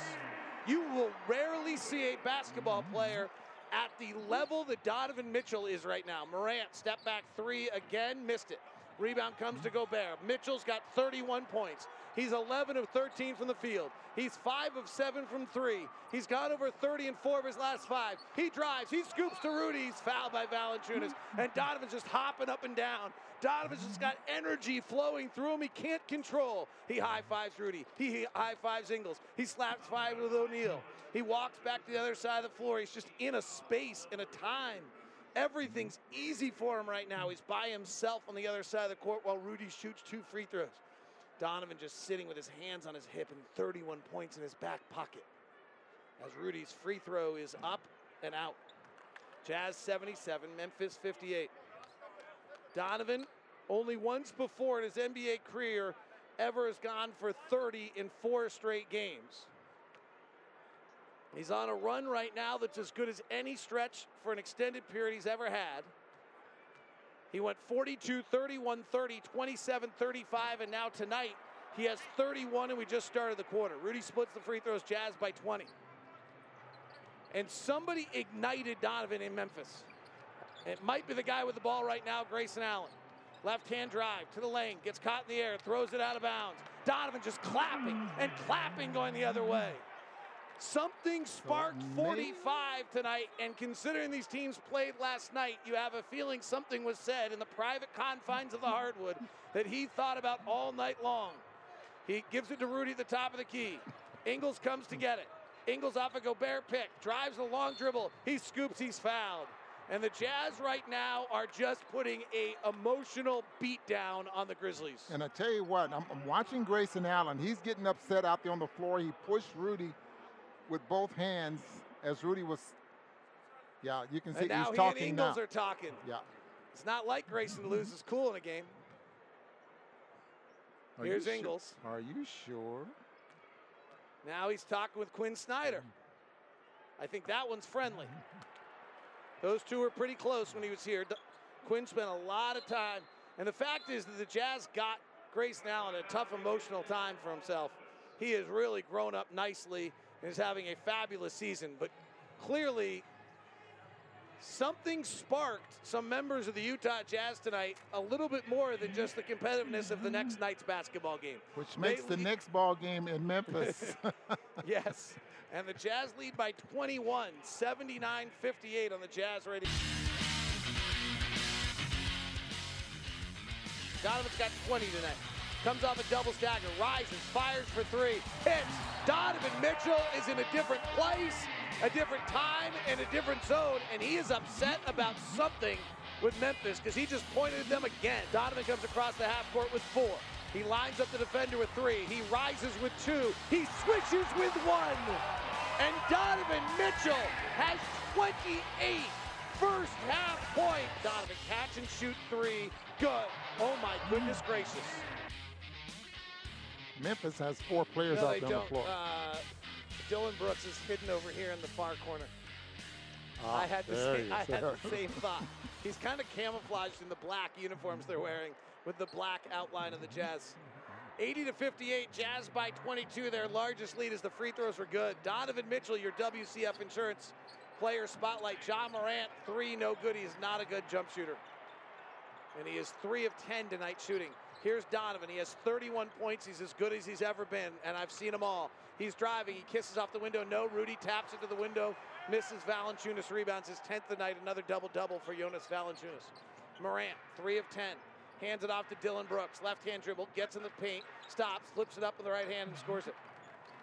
You will rarely see a basketball player at the level that Donovan Mitchell is right now. Morant, step back three again, missed it. Rebound comes to Gobert. Mitchell's got 31 points. He's 11 of 13 from the field. He's 5 of 7 from 3. He's got over 30 and 4 of his last 5. He drives. He scoops to Rudy. He's fouled by Valanciunas. And Donovan's just hopping up and down. Donovan's just got energy flowing through him. He can't control. He high fives Rudy. He high fives Ingles. He slaps five with O'Neale. He walks back to the other side of the floor. He's just in a space, in a time. Everything's easy for him right now. He's by himself on the other side of the court while Rudy shoots two free throws. Donovan just sitting with his hands on his hip and 31 points in his back pocket. As Rudy's free throw is up and out. Jazz 77, Memphis 58. Donovan, only once before in his NBA career, ever has gone for 30 in four straight games. He's on a run right now that's as good as any stretch for an extended period he's ever had. He went 42, 31, 30, 27, 35, and now tonight he has 31, and we just started the quarter. Rudy splits the free throws, Jazz by 20. And somebody ignited Donovan in Memphis. It might be the guy with the ball right now, Grayson Allen. Left hand drive to the lane, gets caught in the air, throws it out of bounds. Donovan just clapping and clapping going the other way. Something sparked 45 tonight, and considering these teams played last night, you have a feeling something was said in the private confines of the hardwood that he thought about all night long. He gives it to Rudy at the top of the key. Ingles comes to get it. Ingles off a Gobert pick, drives a long dribble. He scoops, he's fouled. And the Jazz right now are just putting a emotional beat down on the Grizzlies. And I tell you what, I'm, I'm watching Grayson Allen. He's getting upset out there on the floor. He pushed Rudy with both hands as Rudy was. Yeah, you can see and now he's he talking and Ingles now. are talking. Yeah. It's not like Grayson to lose his cool in a game. Are you Here's Ingles. Are you sure? Now he's talking with Quin Snyder. I think that one's friendly. Those two were pretty close when he was here. Quin spent a lot of time. And the fact is that the Jazz got Grayson Allen a tough emotional time for himself. He has really grown up nicely and is having a fabulous season. But clearly, something sparked some members of the Utah Jazz tonight a little bit more than just the competitiveness of the next night's basketball game. Which They makes the lead- next ball game in Memphis. yes. And the Jazz lead by 21, 79 58 on the Jazz rating. Donovan's got 20 tonight. Comes off a double stagger, rises, fires for three, hits. Donovan Mitchell is in a different place, a different time, and a different zone, and he is upset about something with Memphis because he just pointed at them again. Donovan comes across the half court with four. He lines up the defender with three. He rises with two. He switches with one. And Donovan Mitchell has 28 first half points. Donovan catch and shoot three. Good. Oh my goodness gracious. Memphis has four players no, out there on the floor. Uh, Dillon Brooks is hidden over here in the far corner. Ah, I had the same, I had the same thought. He's kind of camouflaged in the black uniforms they're wearing with the black outline of the Jazz. 80 to 58, Jazz by 22. Their largest lead is the free throws were good. Donovan Mitchell, your WCF insurance player spotlight. Ja Morant, three, no good. He's not a good jump shooter. And he is three of 10 tonight shooting. Here's Donovan. He has 31 points. He's as good as he's ever been, and I've seen them all. He's driving. He kisses off the window. No, Rudy taps into the window. Misses Valanciunas. Rebounds his 10th of the night. Another double-double for Jonas Valanciunas. Morant, 3 of 10. Hands it off to Dillon Brooks. Left-hand dribble. Gets in the paint. Stops. Flips it up with the right hand and scores it.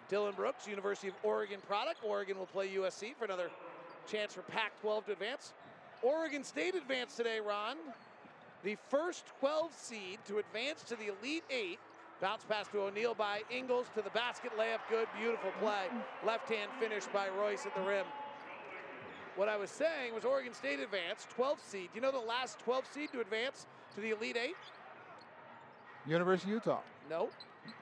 Dillon Brooks, University of Oregon product. Oregon will play USC for another chance for Pac-12 to advance. Oregon State advanced today, Ron. The first 12 seed to advance to the Elite Eight. Bounce pass to O'Neale by Ingles to the basket layup. Good, beautiful play. Left hand finish by Royce at the rim. What I was saying was Oregon State advanced, 12 seed. Do you know the last 12 seed to advance to the Elite Eight? University of Utah. No.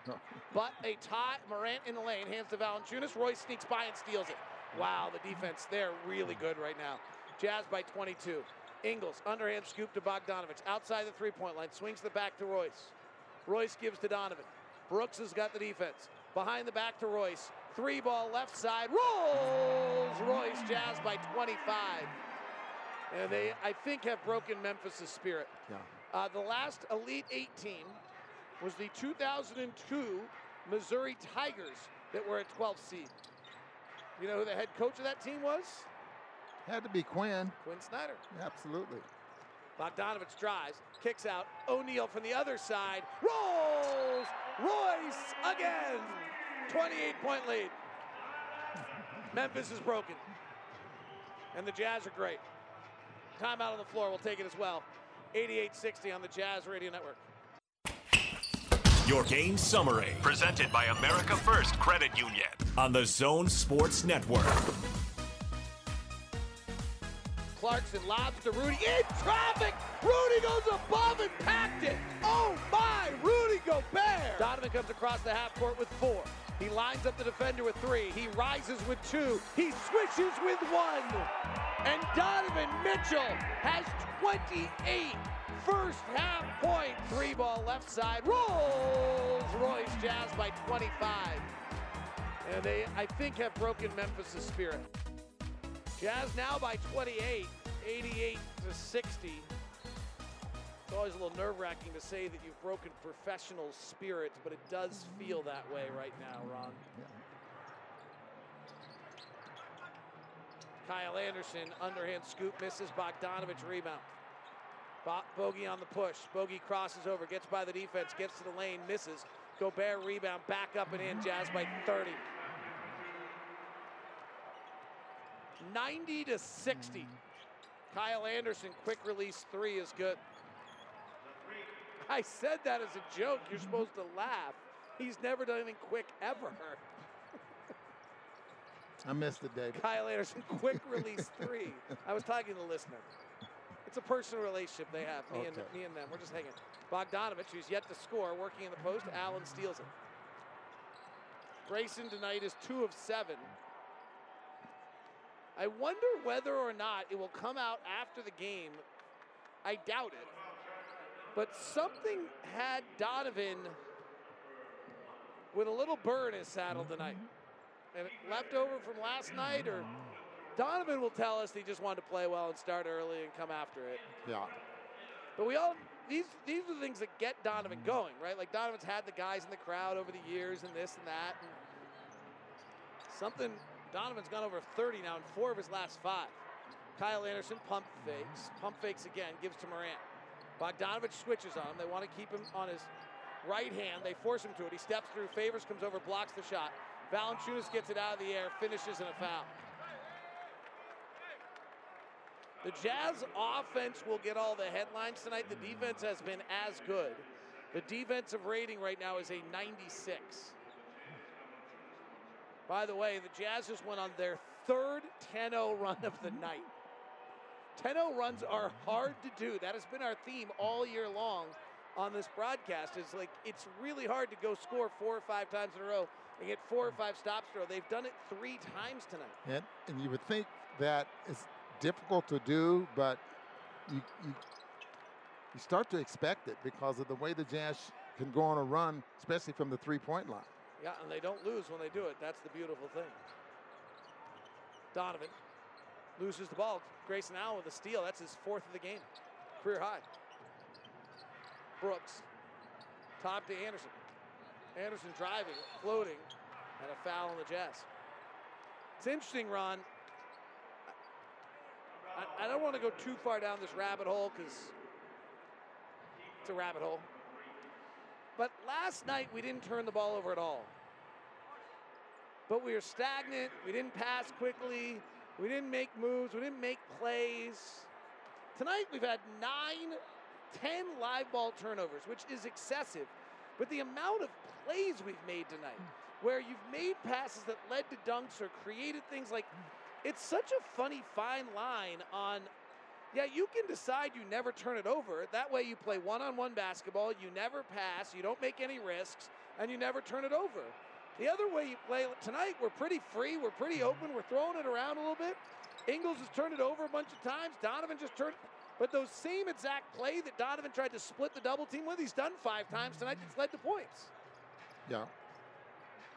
No. But a tie, Morant in the lane, hands to Valanciunas. Royce sneaks by and steals it. Wow, the defense, they're really good right now. Jazz by 22. Ingles, underhand scoop to Bogdanovic. Outside the three point line, swings the back to Royce. Royce gives to Donovan. Brooks has got the defense. Behind the back to Royce. Three ball left side. Rolls Royce Jazz by 25. And they, I think, have broken Memphis' spirit. Yeah. Uh, the last Elite 18 was the 2002 Missouri Tigers that were a 12th seed. You know who the head coach of that team was? Had to be Quin. Quin Snyder. Absolutely. Bogdanovic drives, kicks out. O'Neale from the other side. Rolls! Royce again! 28 point lead. Memphis is broken. And the Jazz are great. Timeout on the floor. We'll take it as well. 88 60 on the Jazz Radio Network. Your game summary, presented by America First Credit Union on the Zone Sports Network. Clarkson lobs to Rudy in traffic. Rudy goes above and packed it. Oh my, Rudy Gobert. Donovan comes across the half court with four. He lines up the defender with three. He rises with two. He swishes with one. And Donovan Mitchell has 28 first half point. Three ball left side. Rolls Royce Jazz by 25. And they, I think, have broken Memphis' spirit. Jazz now by 28, 88 to 60. It's always a little nerve wracking to say that you've broken professional spirits, but it does feel that way right now, Ron. Kyle Anderson, underhand scoop, misses. Bogdanovic rebound. Bo- Bogey on the push. Bogey crosses over, gets by the defense, gets to the lane, misses. Gobert rebound, back up and in. Jazz by 30. 90 to 60. Hmm. Kyle Anderson, quick release three is good. I said that as a joke. You're supposed to laugh. He's never done anything quick ever. I missed it, David. Kyle Anderson, quick release three. I was talking to the listener. It's a personal relationship they have, me, and, me and them. We're just hanging. Bogdanovic, who's yet to score, working in the post. Allen steals it. Grayson tonight is two of seven. I wonder whether or not it will come out after the game. I doubt it. But something had Donovan with a little burr in his saddle tonight. Mm-hmm. And left over from last night, or Donovan will tell us he just wanted to play well and start early and come after it. Yeah. But we all these these are the things that get Donovan mm-hmm. going, right? Like Donovan's had the guys in the crowd over the years and this and that. And something Donovan's gone over 30 now in four of his last five. Kyle Anderson pump fakes, pump fakes again, gives to Morant. Bogdanovic switches on him. They want to keep him on his right hand. They force him to it. He steps through, Favors, comes over, blocks the shot. Valanciunas gets it out of the air, finishes in a foul. The Jazz offense will get all the headlines tonight. The defense has been as good. The defensive rating right now is a 96. By the way, the Jazz just went on their third 10 0 run of the night. 10 0 runs are hard to do. That has been our theme all year long on this broadcast. Is like it's really hard to go score four or five times in a row and get four or five stops in a row. They've done it three times tonight. And, and you would think that it's difficult to do, but you, you you start to expect it because of the way the Jazz can go on a run, especially from the three-point line. Yeah, and they don't lose when they do it. That's the beautiful thing. Donovan loses the ball. Grayson Allen with a steal. That's his fourth of the game. Career high. Brooks. Top to Anderson. Anderson driving, floating, and a foul on the Jazz. It's interesting, Ron. I, I don't want to go too far down this rabbit hole because it's a rabbit hole. But last night we didn't turn the ball over at all. But we were stagnant. We didn't pass quickly. We didn't make moves. We didn't make plays. Tonight we've had nine, ten live ball turnovers, which is excessive. But the amount of plays we've made tonight, where you've made passes that led to dunks or created things like, it's such a funny fine line on yeah, you can decide you never turn it over. That way you play one on one basketball, you never pass, you don't make any risks, and you never turn it over. The other way you play tonight, we're pretty free, we're pretty open, we're throwing it around a little bit. Ingles has turned it over a bunch of times. Donovan just turned But those same exact play that Donovan tried to split the double team with, he's done five times tonight that's led to points. Yeah.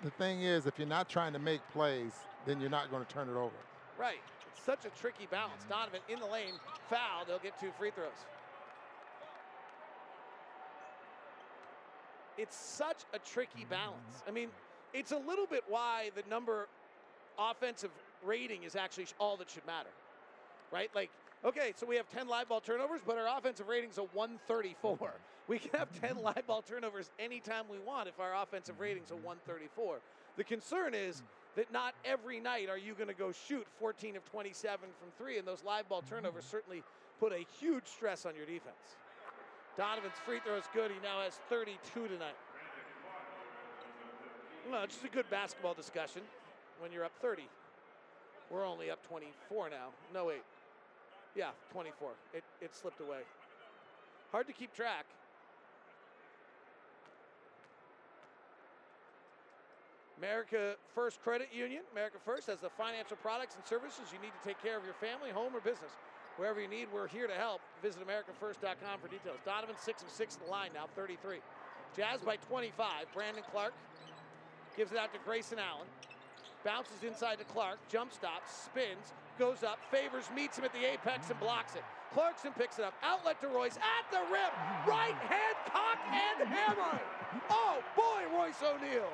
The thing is, if you're not trying to make plays, then you're not going to turn it over. Right. Such a tricky balance. Donovan in the lane, foul. They'll get two free throws. It's such a tricky mm-hmm. balance. I mean, it's a little bit why the number offensive rating is actually all that should matter, right? Like, okay, so we have 10 live ball turnovers, but our offensive rating's a 134. We can have 10 mm-hmm. live ball turnovers anytime we want if our offensive rating's a 134. The concern is mm. That not every night are you going to go shoot 14 of 27 from three, and those live ball turnovers mm-hmm. certainly put a huge stress on your defense. Donovan's free throw is good. He now has 32 tonight. No, it's just a good basketball discussion when you're up 30. We're only up 24 now. No, wait. Yeah, 24. It, it slipped away. Hard to keep track. America First Credit Union. America First has the financial products and services you need to take care of your family, home, or business. Wherever you need, we're here to help. Visit AmericaFirst.com for details. Donovan, 6 of 6 in the line now, 33. Jazz by 25. Brandon Clarke gives it out to Grayson Allen. Bounces inside to Clarke, jump stops, spins, goes up, Favors, meets him at the apex and blocks it. Clarkson picks it up, outlet to Royce at the rim, right hand cock and hammer. Oh boy, Royce O'Neale.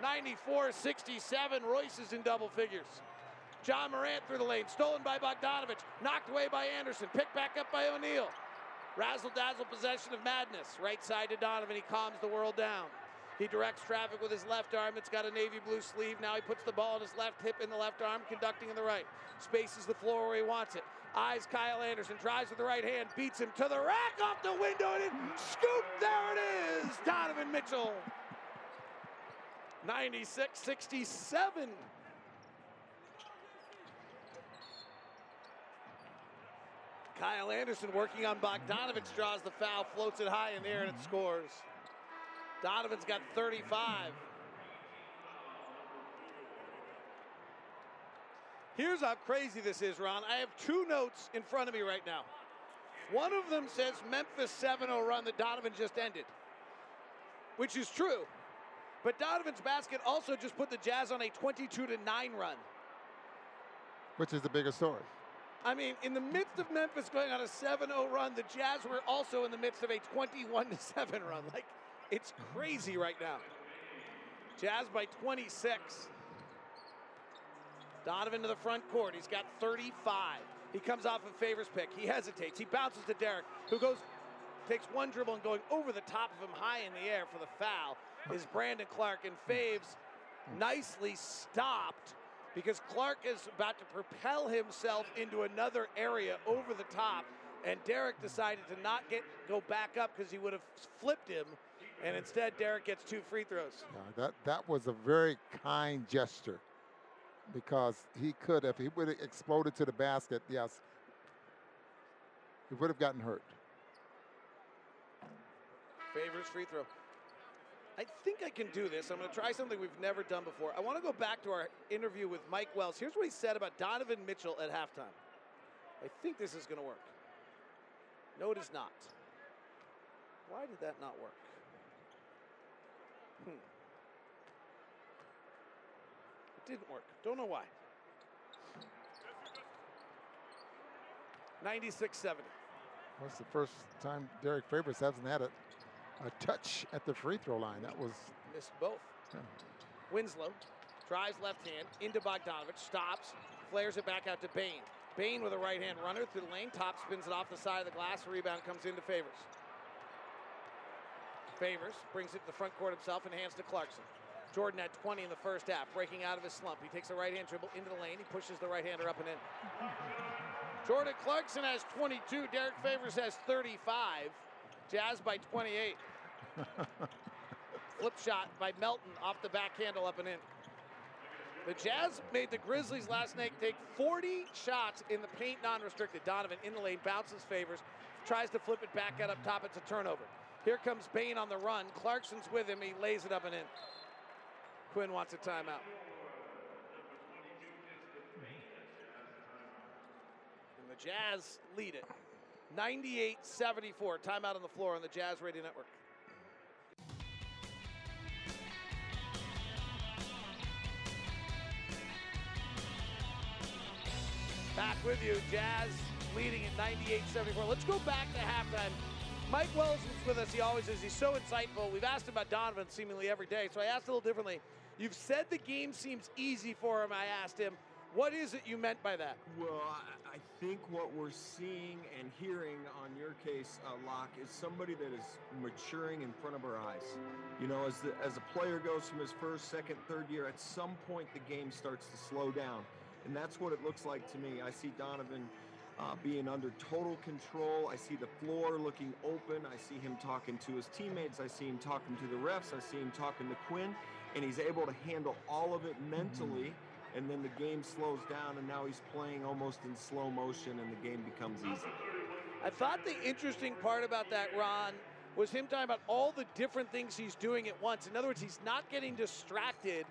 94 67. Royce is in double figures. Ja Morant through the lane, stolen by Bogdanovic, knocked away by Anderson, picked back up by O'Neale. Razzle dazzle possession of madness. Right side to Donovan. He calms the world down. He directs traffic with his left arm. It's got a navy blue sleeve. Now he puts the ball on his left hip in the left arm, conducting in the right. Spaces the floor where he wants it. Eyes Kyle Anderson, drives with the right hand, beats him to the rack off the window, and it, scoop, there it is. Donovan Mitchell. 96 67. Kyle Anderson working on Bogdanovic, draws the foul, floats it high in the air, and it scores. Donovan's got 35. Here's how crazy this is, Ron. I have two notes in front of me right now. One of them says Memphis 7 0 run that Donovan just ended, which is true. But Donovan's basket also just put the Jazz on a 22 9 run. Which is the bigger story? I mean, in the midst of Memphis going on a 7 0 run, the Jazz were also in the midst of a 21 7 run. Like, it's crazy right now. Jazz by 26. Donovan to the front court. He's got 35. He comes off a Favors pick. He hesitates. He bounces to Derrick, who goes, takes one dribble and going over the top of him high in the air for the foul is Brandon Clarke, And Faves nicely stopped because Clarke is about to propel himself into another area over the top. And Derrick decided to not get go back up because he would have flipped him and instead Derrick gets two free throws. Yeah, that that was a very kind gesture because he could have he would have exploded to the basket. Yes, he would have gotten hurt. Favors free throw. I think I can do this. I'm going to try something we've never done before. I want to go back to our interview with Mike Wells. Here's what he said about Donovan Mitchell at halftime. I think this is going to work. No, it is not. Why did that not work? Hmm. It didn't work. Don't know why. 96 70. That's the first time Derrick Favors hasn't had a, a touch at the free throw line. That was. Missed both. Yeah. Winslow drives left hand into Bogdanovic, stops, flares it back out to Bane. Bane with a right hand runner through the lane, top spins it off the side of the glass. Rebound comes into Favors. Favors brings it to the front court himself and hands to Clarkson. Jordan had 20 in the first half, breaking out of his slump. He takes a right hand dribble into the lane. He pushes the right hander up and in. Jordan Clarkson has 22. Derrick Favors has 35. Jazz by 28. Flip shot by Melton off the back handle up and in. The Jazz made the Grizzlies last night take 40 shots in the paint non-restricted. Donovan in the lane, bounces Favors, tries to flip it back out up top. It's a turnover. Here comes Bane on the run. Clarkson's with him. He lays it up and in. Quin wants a timeout. And the The Jazz lead it. 98 74. Timeout on the floor on the Jazz Radio Network. Back with you, Jazz leading at 98 74. Let's go back to halftime. Mike Wells is with us. He always is. He's so insightful. We've asked him about Donovan seemingly every day, so I asked a little differently. You've said the game seems easy for him. I asked him, what is it you meant by that? Well, I, think what we're seeing and hearing on your case, uh, Locke, is somebody that is maturing in front of our eyes. You know, as the, as a player goes from his first, second, third year, at some point the game starts to slow down. And that's what it looks like to me. I see Donovan uh, being under total control. I see the floor looking open. I see him talking to his teammates. I see him talking to the refs. I see him talking to Quin. And he's able to handle all of it mentally. And then the game slows down, and now he's playing almost in slow motion, and the game becomes easy. I thought the interesting part about that, Ron, was him talking about all the different things he's doing at once. In other words, he's not getting distracted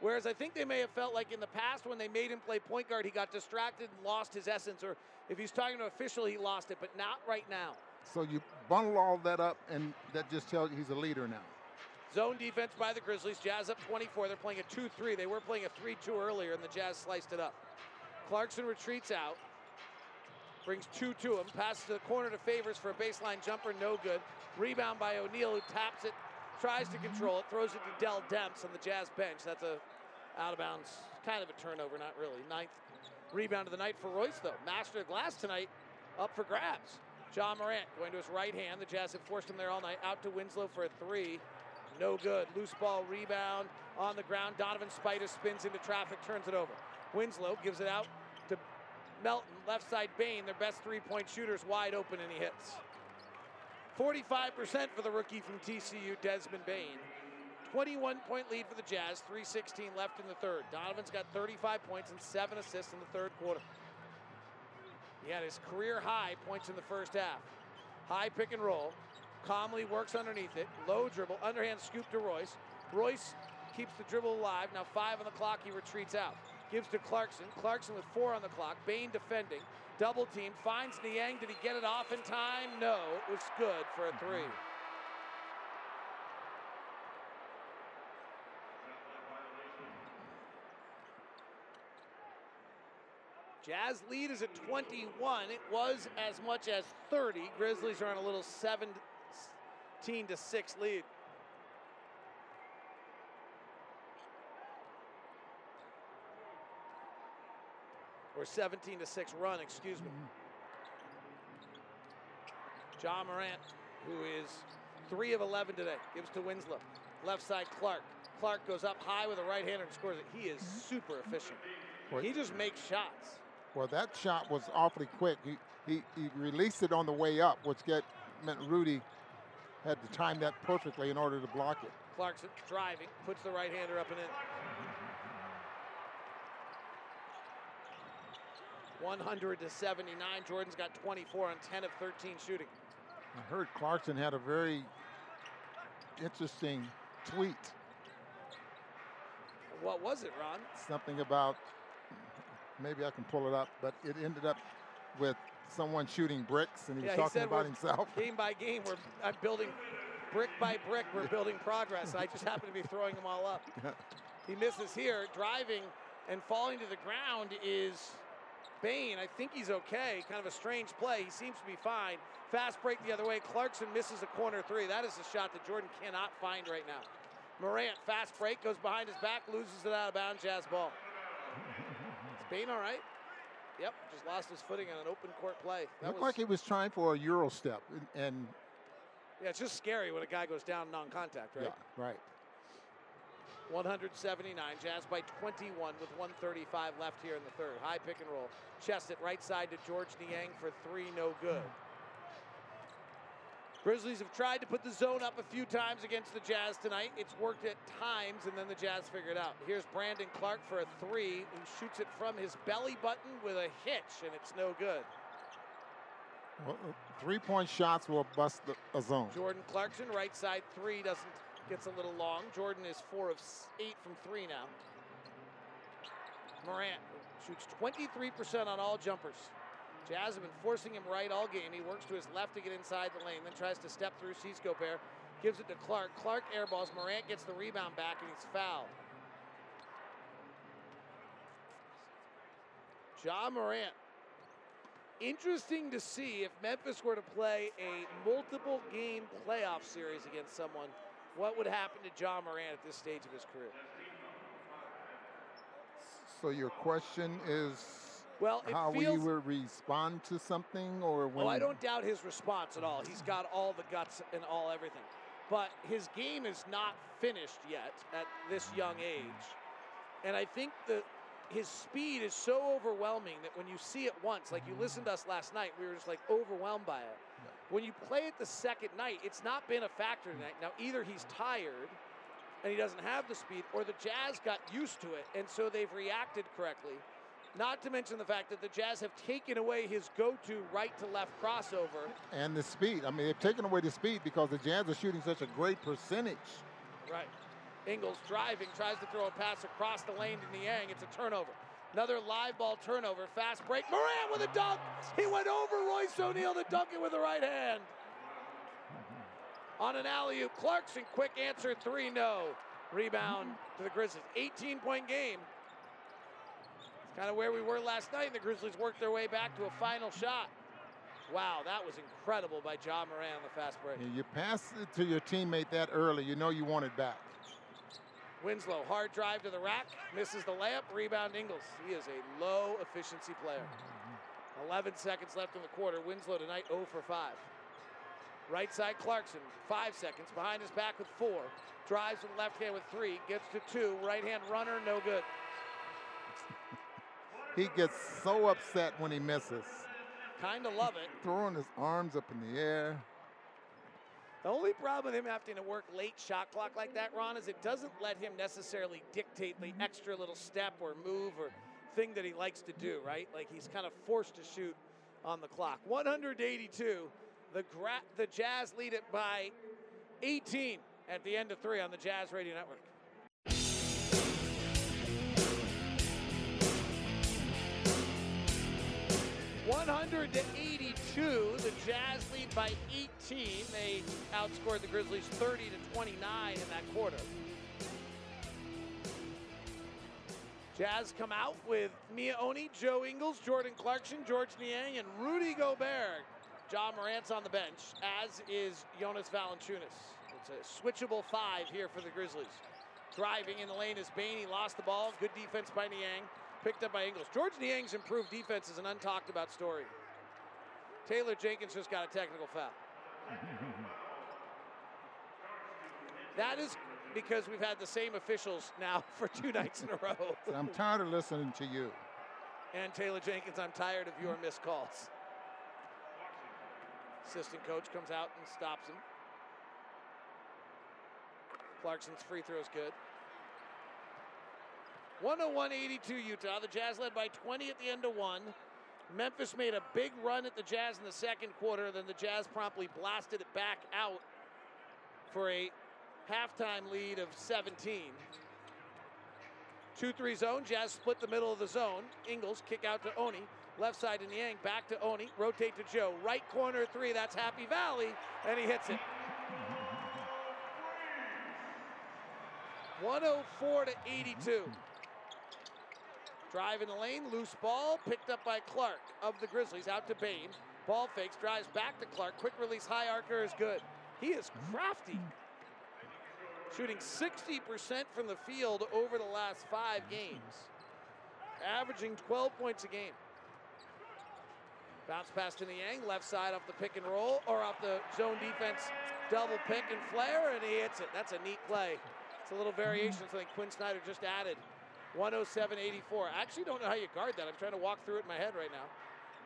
Whereas I think they may have felt like in the past when they made him play point guard, he got distracted and lost his essence, or if he's talking to an official, he lost it, but not right now. So you bundle all that up, and that just tells you he's a leader now. Zone defense by the Grizzlies. Jazz up 24. They're playing a 2 3. They were playing a 3 2 earlier, and the Jazz sliced it up. Clarkson retreats out. Brings two to him. Passes to the corner to Favors for a baseline jumper. No good. Rebound by O'Neale, who taps it tries to control it, throws it to Dell Demps on the Jazz bench. That's a out of bounds, kind of a turnover, not really. Ninth rebound of the night for Royce, though. Master of glass tonight, up for grabs. Ja Morant going to his right hand. The Jazz have forced him there all night. Out to Winslow for a three. No good. Loose ball rebound on the ground. Donovan Spider spins into traffic, turns it over. Winslow gives it out to Melton. Left side Bane, their best three point shooters, wide open, and he hits. 45% for the rookie from TCU, Desmond Bane. 21 point lead for the Jazz, 3.16 left in the third. Donovan's got 35 points and seven assists in the third quarter. He had his career high points in the first half. High pick and roll. Calmly works underneath it. Low dribble, underhand scoop to Royce. Royce keeps the dribble alive. Now five on the clock, he retreats out. Gives to Clarkson. Clarkson with four on the clock. Bane defending. Double team. Finds Niang. Did he get it off in time? No. It was good for a three. Jazz lead is at 21. It was as much as 30. Grizzlies are on a little 17 to 6 lead. or 17 to 6 run, excuse me. Ja Morant, who is 3 of 11 today, gives to Winslow. Left side, Clarke. Clarke goes up high with a right hander and scores it. He is super efficient. He just makes shots. Well, that shot was awfully quick. He, he, he released it on the way up, which get, meant Rudy had to time that perfectly in order to block it. Clarkson driving, puts the right hander up and in. 100 to 79. Jordan's got 24 on 10 of 13 shooting. I heard Clarkson had a very interesting tweet. What was it, Ron? Something about, maybe I can pull it up, but it ended up with someone shooting bricks, and he yeah, was he talking about himself. Game by game, we're I'm building brick by brick. We're building progress. I just happen to be throwing them all up. he misses here, driving and falling to the ground is Bane, I think he's okay. Kind of a strange play. He seems to be fine. Fast break the other way. Clarkson misses a corner three. That is a shot that Jordan cannot find right now. Morant, fast break, goes behind his back, loses it out of bounds. Jazz ball. Is Bane all right? Yep, just lost his footing on an open court play. That Looked was, like he was trying for a Euro step. And, and yeah, it's just scary when a guy goes down non-contact, right? Yeah, right. 179. Jazz by 21 with 135 left here in the third. High pick and roll. Chest it right side to Georges Niang for three, no good. Grizzlies have tried to put the zone up a few times against the Jazz tonight. It's worked at times, and then the Jazz figured it out. Here's Brandon Clarke for a three, who shoots it from his belly button with a hitch, and it's no good. Well, uh, three-point shots will bust the, a zone. Jordan Clarkson, right side three, doesn't gets a little long. Jordan is four of eight from three now. Morant shoots 23% on all jumpers. Jazz have been forcing him right all game. He works to his left to get inside the lane, then tries to step through, sees Gobert, gives it to Clarke. Clarke airballs. Morant gets the rebound back, and he's fouled. Ja Morant. Interesting to see if Memphis were to play a multiple game playoff series against someone, what would happen to Ja Morant at this stage of his career? So your question is well, how feels, we would respond to something or when Oh, I don't doubt his response at all. He's got all the guts and all everything. But his game is not finished yet at this young age. And I think that his speed is so overwhelming that when you see it once, like you mm-hmm. listened to us last night, we were just like overwhelmed by it. When you play it the second night, it's not been a factor tonight. Now, either he's tired and he doesn't have the speed, or the Jazz got used to it, and so they've reacted correctly. Not to mention the fact that the Jazz have taken away his go to right to left crossover. And the speed. I mean, they've taken away the speed because the Jazz are shooting such a great percentage. Right. Ingles driving, tries to throw a pass across the lane to Niang. It's a turnover. Another live ball turnover. Fast break. Morant with a dunk. He went over Royce O'Neale to dunk it with the right hand. On an alley oop, Clarkson, quick answer, three, no. Rebound to the Grizzlies. 18 point game. Kind of where we were last night. And the Grizzlies worked their way back to a final shot. Wow, that was incredible by Ja Morant on the fast break. You pass it to your teammate that early, you know you want it back. Winslow, hard drive to the rack, misses the layup, rebound Ingles. He is a low efficiency player. 11 seconds left in the quarter. Winslow tonight 0 for 5. Right side Clarkson, five seconds. Behind his back with four. Drives with left hand with three. Gets to two. Right hand runner, no good. He gets so upset when he misses. Kind of love it. Throwing his arms up in the air. The only problem with him having to work late shot clock like that, Ron, is it doesn't let him necessarily dictate the extra little step or move or thing that he likes to do, right? Like he's kind of forced to shoot on the clock. 182. The, gra- the Jazz lead it by 18 at the end of three on the Jazz Radio Network. One hundred to eighty-two. The Jazz lead by 18. They outscored the Grizzlies 30 to 29 in that quarter. Jazz come out with Miye Oni, Joe Ingles, Jordan Clarkson, Georges Niang, and Rudy Gobert. Ja Morant's on the bench, as is Jonas Valanciunas. It's a switchable five here for the Grizzlies. Driving in the lane is Bane. He lost the ball. Good defense by Niang. Picked up by Ingles. Georges Niang's improved defense is an untalked about story. Taylor Jenkins just got a technical foul. That is because we've had the same officials now for two nights in a row. I'm tired of listening to you. And Taylor Jenkins, I'm tired of your missed calls. Assistant coach comes out and stops him. Clarkson's free throw is good. 101-82 Utah. The Jazz led by 20 at the end of one. Memphis made a big run at the Jazz in the second quarter. Then the Jazz promptly blasted it back out for a halftime lead of 17. 2-3 zone. Jazz split the middle of the zone. Ingles kick out to Oni. Left side to Niang. Back to Oni. Rotate to Joe. Right corner three. That's Happy Valley. And he hits it. 104 to 82. Drive in the lane, loose ball, picked up by Clarke of the Grizzlies, out to Bane. Ball fakes, drives back to Clarke. Quick release, high archer is good. He is crafty. Shooting 60% from the field over the last five games, averaging 12 points a game. Bounce pass to Niang, left side off the pick and roll, or off the zone defense double pick and flare, and he hits it. That's a neat play. It's a little variation, something Quin Snyder just added. 107 84. I actually don't know how you guard that. I'm trying to walk through it in my head right now.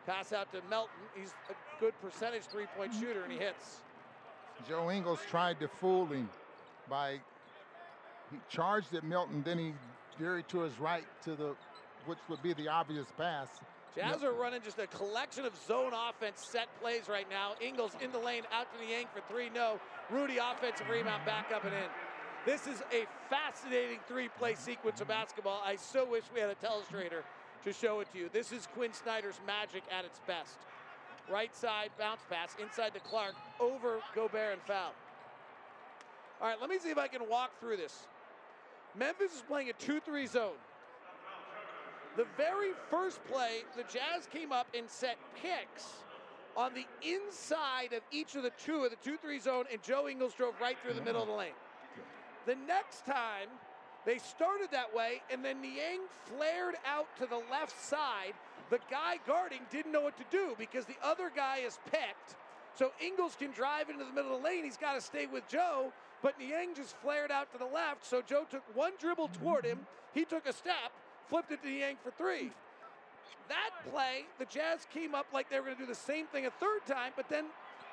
Pass out to Melton. He's a good percentage three point shooter, and he hits. Joe Ingles tried to fool him by he charged at Melton, then he veered to his right to the which would be the obvious pass. Jazz are running just a collection of zone offense set plays right now. Ingles in the lane, out to Niang for three, no. Rudy offensive rebound, back up and in. This is a fascinating three-play sequence of basketball. I so wish we had a telestrator to show it to you. This is Quin Snyder's magic at its best. Right side bounce pass inside to Clarke over Gobert and foul. All right, let me see if I can walk through this. Memphis is playing a 2 3 zone. The very first play, the Jazz came up and set picks on the inside of each of the two of the 2 3 zone, and Joe Ingles drove right through the middle of the lane. The next time, they started that way, and then Niang flared out to the left side. The guy guarding didn't know what to do because the other guy is picked. So Ingles can drive into the middle of the lane. He's got to stay with Joe, but Niang just flared out to the left. So Joe took one dribble toward him. He took a step, flipped it to Niang for three. That play, the Jazz came up like they were going to do the same thing a third time, but then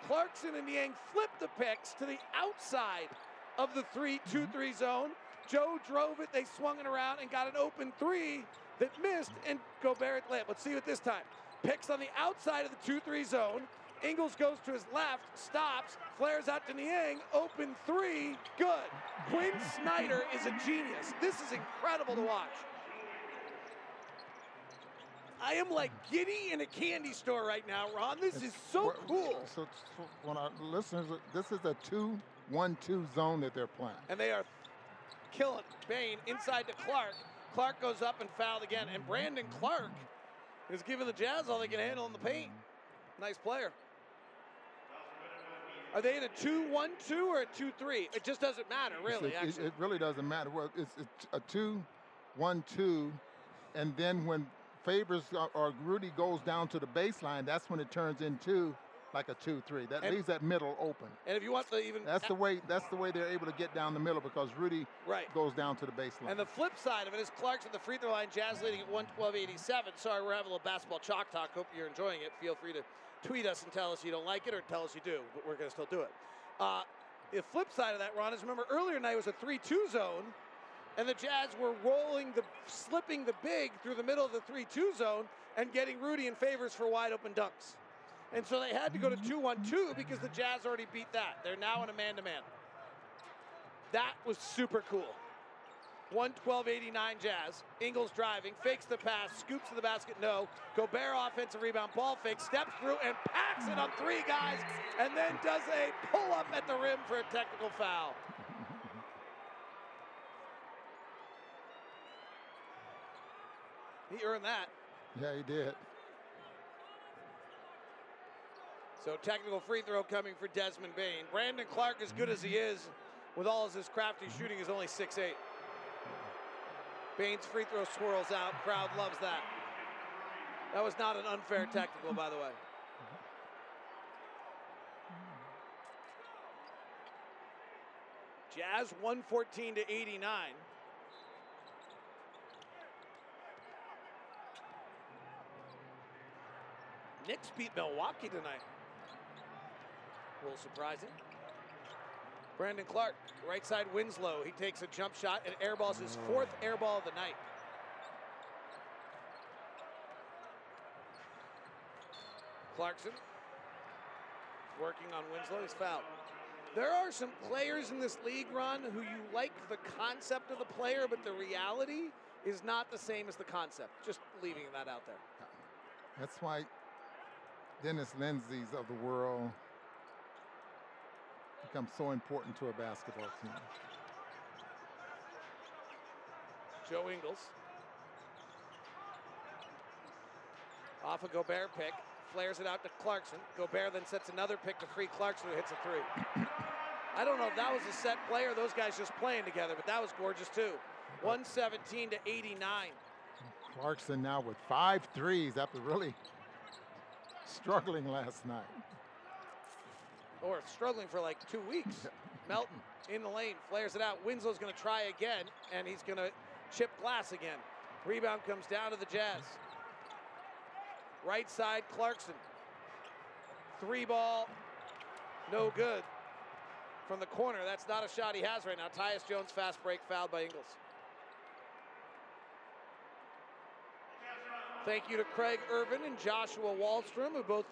Clarkson and Niang flipped the picks to the outside of the 3 2 mm-hmm. 3 zone. Joe drove it, they swung it around and got an open three that missed, and Gobert lit. Let's see it this time. Picks on the outside of the 2 3 zone. Ingles goes to his left, stops, flares out to Niang, open three, good. Quin Snyder is a genius. This is incredible to watch. I am like giddy in a candy store right now, Ron. This is so cool. So, when our listeners, this is a two-one-two zone that they're playing. And they are killing Bane inside to Clarke. Clarke goes up and fouled again. And Brandon Clarke is giving the Jazz all they can handle in the paint. Nice player. Are they in a 2 1 2 or a 2 3? It just doesn't matter, really, it, actually. It, really doesn't matter. Well, it's, it's a 2 1 2. And then when Favors uh, or Rudy goes down to the baseline, that's when it turns into like a two-three. That And- leaves that middle open. And if you want to even That's the way. That's the way they're able to get down the middle because Rudy Right. goes down to the baseline. And the flip side of it is Clarke's at the free throw line, Jazz leading at 112.87. Sorry, we're having a little basketball chalk talk. Hope you're enjoying it. Feel free to tweet us and tell us you don't like it or tell us you do, but we're going to still do it. Uh, the flip side of that, Ron, is remember earlier tonight was a 3 2 zone, and the Jazz were rolling the, slipping the big through the middle of the 3 2 zone and getting Rudy in Favors for wide open dunks. And so they had to go to 2 1 2 because the Jazz already beat that. They're now in a man to man. That was super cool. 112.89 Jazz. Ingles driving, fakes the pass, scoops to the basket, no. Gobert offensive rebound, ball fake, steps through and packs it on three guys, and then does a pull up at the rim for a technical foul. He earned that. yeah, he did. So technical free throw coming for Desmond Bane. Brandon Clarke, as good as he is, with all of his crafty shooting, is only 6'8". Bane's free throw swirls out. Crowd loves that. That was not an unfair technical, by the way. Jazz 114 to 89. Knicks beat Milwaukee tonight. A little surprising. Brandon Clarke, right side Winslow. He takes a jump shot and airballs his oh. fourth airball of the night. Clarkson working on Winslow. He's fouled. There are some players in this league, Ron, who you like the concept of the player, but the reality is not the same as the concept. Just leaving that out there. That's why Dennis Lindsay's of the world become so important to a basketball team. Joe Ingles. Off a Gobert pick. Flares it out to Clarkson. Gobert then sets another pick to free Clarkson, who hits a three. I don't know if that was a set play or those guys just playing together, but that was gorgeous too. 117 to 89. Clarkson now with five threes after really struggling last night. Or struggling for like two weeks. Melton in the lane, flares it out. Winslow's going to try again, and he's going to chip glass again. Rebound comes down to the Jazz. Right side, Clarkson. Three ball, no good. From the corner, that's not a shot he has right now. Tyus Jones fast break fouled by Ingles. Thank you to Craig Irvin and Joshua Wallstrom, who both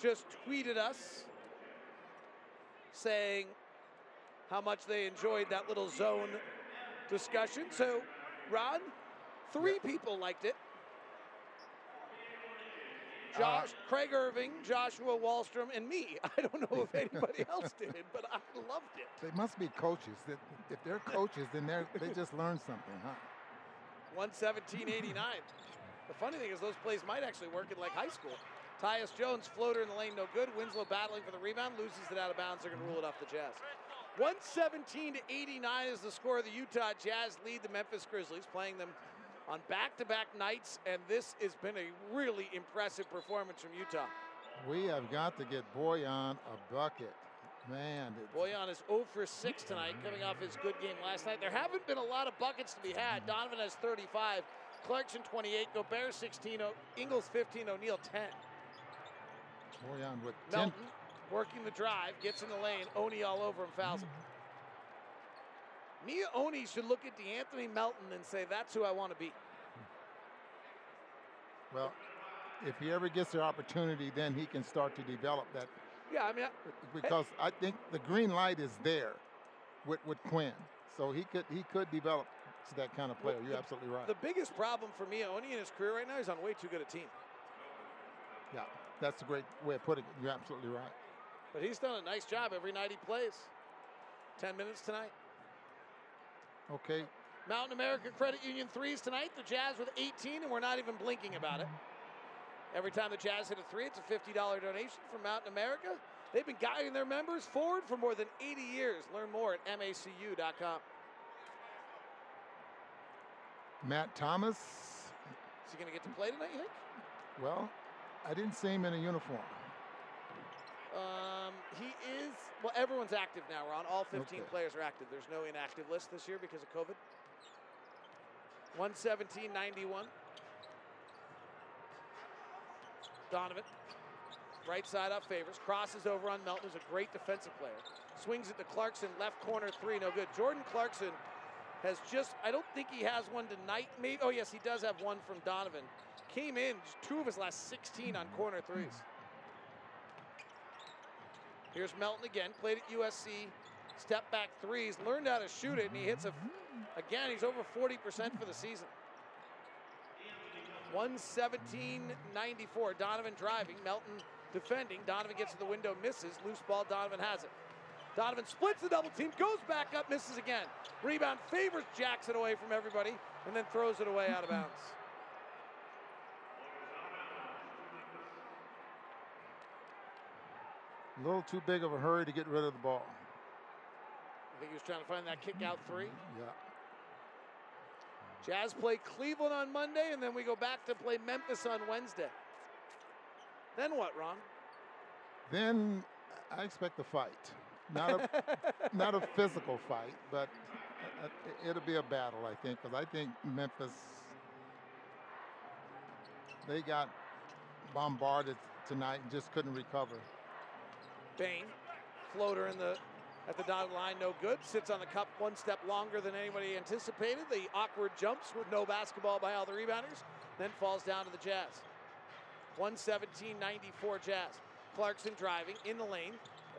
just tweeted us saying how much they enjoyed that little zone discussion. So, Ron, three people liked it. Uh-huh. Josh, Craig Irving, Joshua Wallstrom, and me. I don't know if anybody else did, but I loved it. They must be coaches. If they're coaches, then they they just learned something, huh? 117.89. The funny thing is those plays might actually work in like high school. Tyus Jones, floater in the lane, no good. Winslow battling for the rebound, loses it out of bounds. They're going to rule it off the Jazz. 117 to 89 is the score of the Utah Jazz lead the Memphis Grizzlies, playing them on back-to-back nights, and this has been a really impressive performance from Utah. We have got to get Bojan a bucket. Man. Bojan is 0 for 6 tonight, coming off his good game last night. There haven't been a lot of buckets to be had. Donovan has 35, Clarkson 28, Gobert 16, Ingles 15, O'Neale 10. With Melton working the drive, gets in the lane. Oni all over him, fouls him. Miye Oni should look at DeAnthony Melton and say, that's who I want to be. Well, if he ever gets the opportunity, then he can start to develop that. Yeah, I mean, because I think the green light is there with, with Quin, so he could he could develop to that kind of player. You're absolutely right. The biggest problem for Miye Oni in his career right now is on way too good a team. Yeah, that's a great way of putting it. You're absolutely right. But he's done a nice job every night he plays. 10 minutes tonight. Okay. Mountain America Credit Union threes tonight. The Jazz with 18, and we're not even blinking about it. Every time the Jazz hit a three, it's a $50 donation from Mountain America. They've been guiding their members forward for more than 80 years. Learn more at macu.com. Matt Thomas. Is he going to get to play tonight, you think? Well, I didn't see him in a uniform. Um, he is, well, everyone's active now, Ron. All 15 Okay. players are active. There's no inactive list this year because of COVID. 117.91. Donovan, right side up favors, crosses over on Melton, who's a great defensive player. Swings it to Clarkson, left corner three, no good. Jordan Clarkson has just, I don't think he has one tonight. Maybe, oh yes, he does have one from Donovan. Came in, two of his last 16 on corner threes. Here's Melton again, played at USC, step back threes, learned how to shoot it, and he hits a, again, he's over 40% for the season. 117-94, Donovan driving, Melton defending. Donovan gets to the window, misses. Loose ball, Donovan has it. Donovan splits the double team, goes back up, misses again. Rebound favors Jackson away from everybody, and then throws it away out of bounds. A little too big of a hurry to get rid of the ball. I think he was trying to find that kick out three. Yeah. Jazz play Cleveland on Monday, and then we go back to play Memphis on Wednesday. Then what, Ron? Then I expect a fight. Not a not a physical fight, but it'll be a battle, I think, because I think Memphis they got bombarded tonight and just couldn't recover. Bane, floater in the at the dotted line, no good. Sits on the cup one step longer than anybody anticipated. The awkward jumps with no basketball by all the rebounders, then falls down to the Jazz. 117-94 Jazz. Clarkson driving in the lane.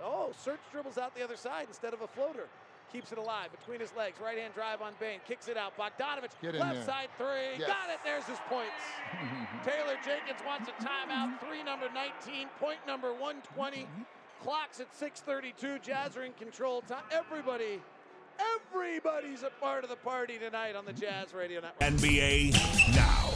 Oh, Search dribbles out the other side instead of a floater. Keeps it alive between his legs. Right hand drive on Bane. Kicks it out. Bogdanovic, left there. side three. Yes. Got it. There's his points. Taylor Jenkins wants a timeout. Three number 19. Point number 120. Mm-hmm. Clock's at 6:32. Jazz are in control. Time. Everybody, everybody's a part of the party tonight on the Jazz Radio Network. NBA now.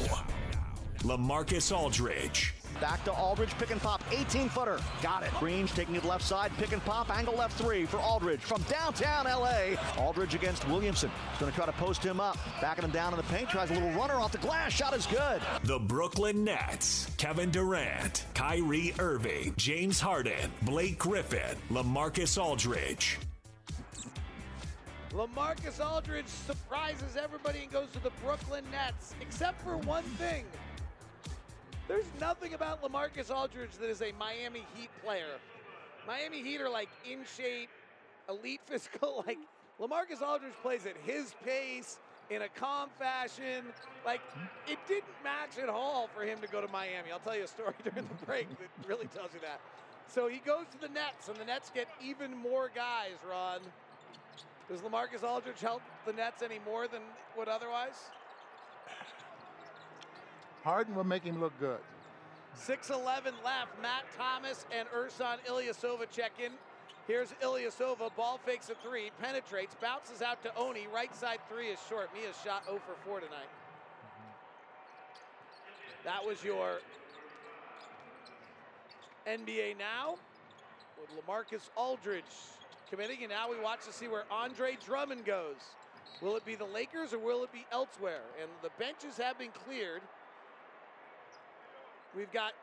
Lamarcus Aldridge. Back to Aldridge, pick and pop, 18 footer. Got it. Greens taking it left side, pick and pop, angle left three for Aldridge from downtown LA. Aldridge against Williamson. He's going to try to post him up. Backing him down in the paint, tries a little runner off the glass. Shot is good. The Brooklyn Nets. Kevin Durant, Kyrie Irving, James Harden, Blake Griffin, Lamarcus Aldridge. LaMarcus Aldridge surprises everybody and goes to the Brooklyn Nets, except for one thing. There's nothing about LaMarcus Aldridge that is a Miami Heat player. Miami Heat are like in shape, elite physical. Like LaMarcus Aldridge plays at his pace in a calm fashion. Like it didn't match at all for him to go to Miami. I'll tell you a story during the break that really tells you that. So he goes to the Nets, and the Nets get even more guys, Ron. Does LaMarcus Aldridge help the Nets any more than would otherwise? Harden will make him look good. 6-11 left. Matt Thomas and Ersan Ilyasova check in. Here's Ilyasova, ball fakes a three, penetrates, bounces out to Oni. Right side three is short. Miye's shot 0 for 4 tonight. That was your NBA Now with Lamarcus Aldridge committing, and now we watch to see where Andre Drummond goes. Will it be the Lakers or will it be elsewhere? And the benches have been cleared. We've got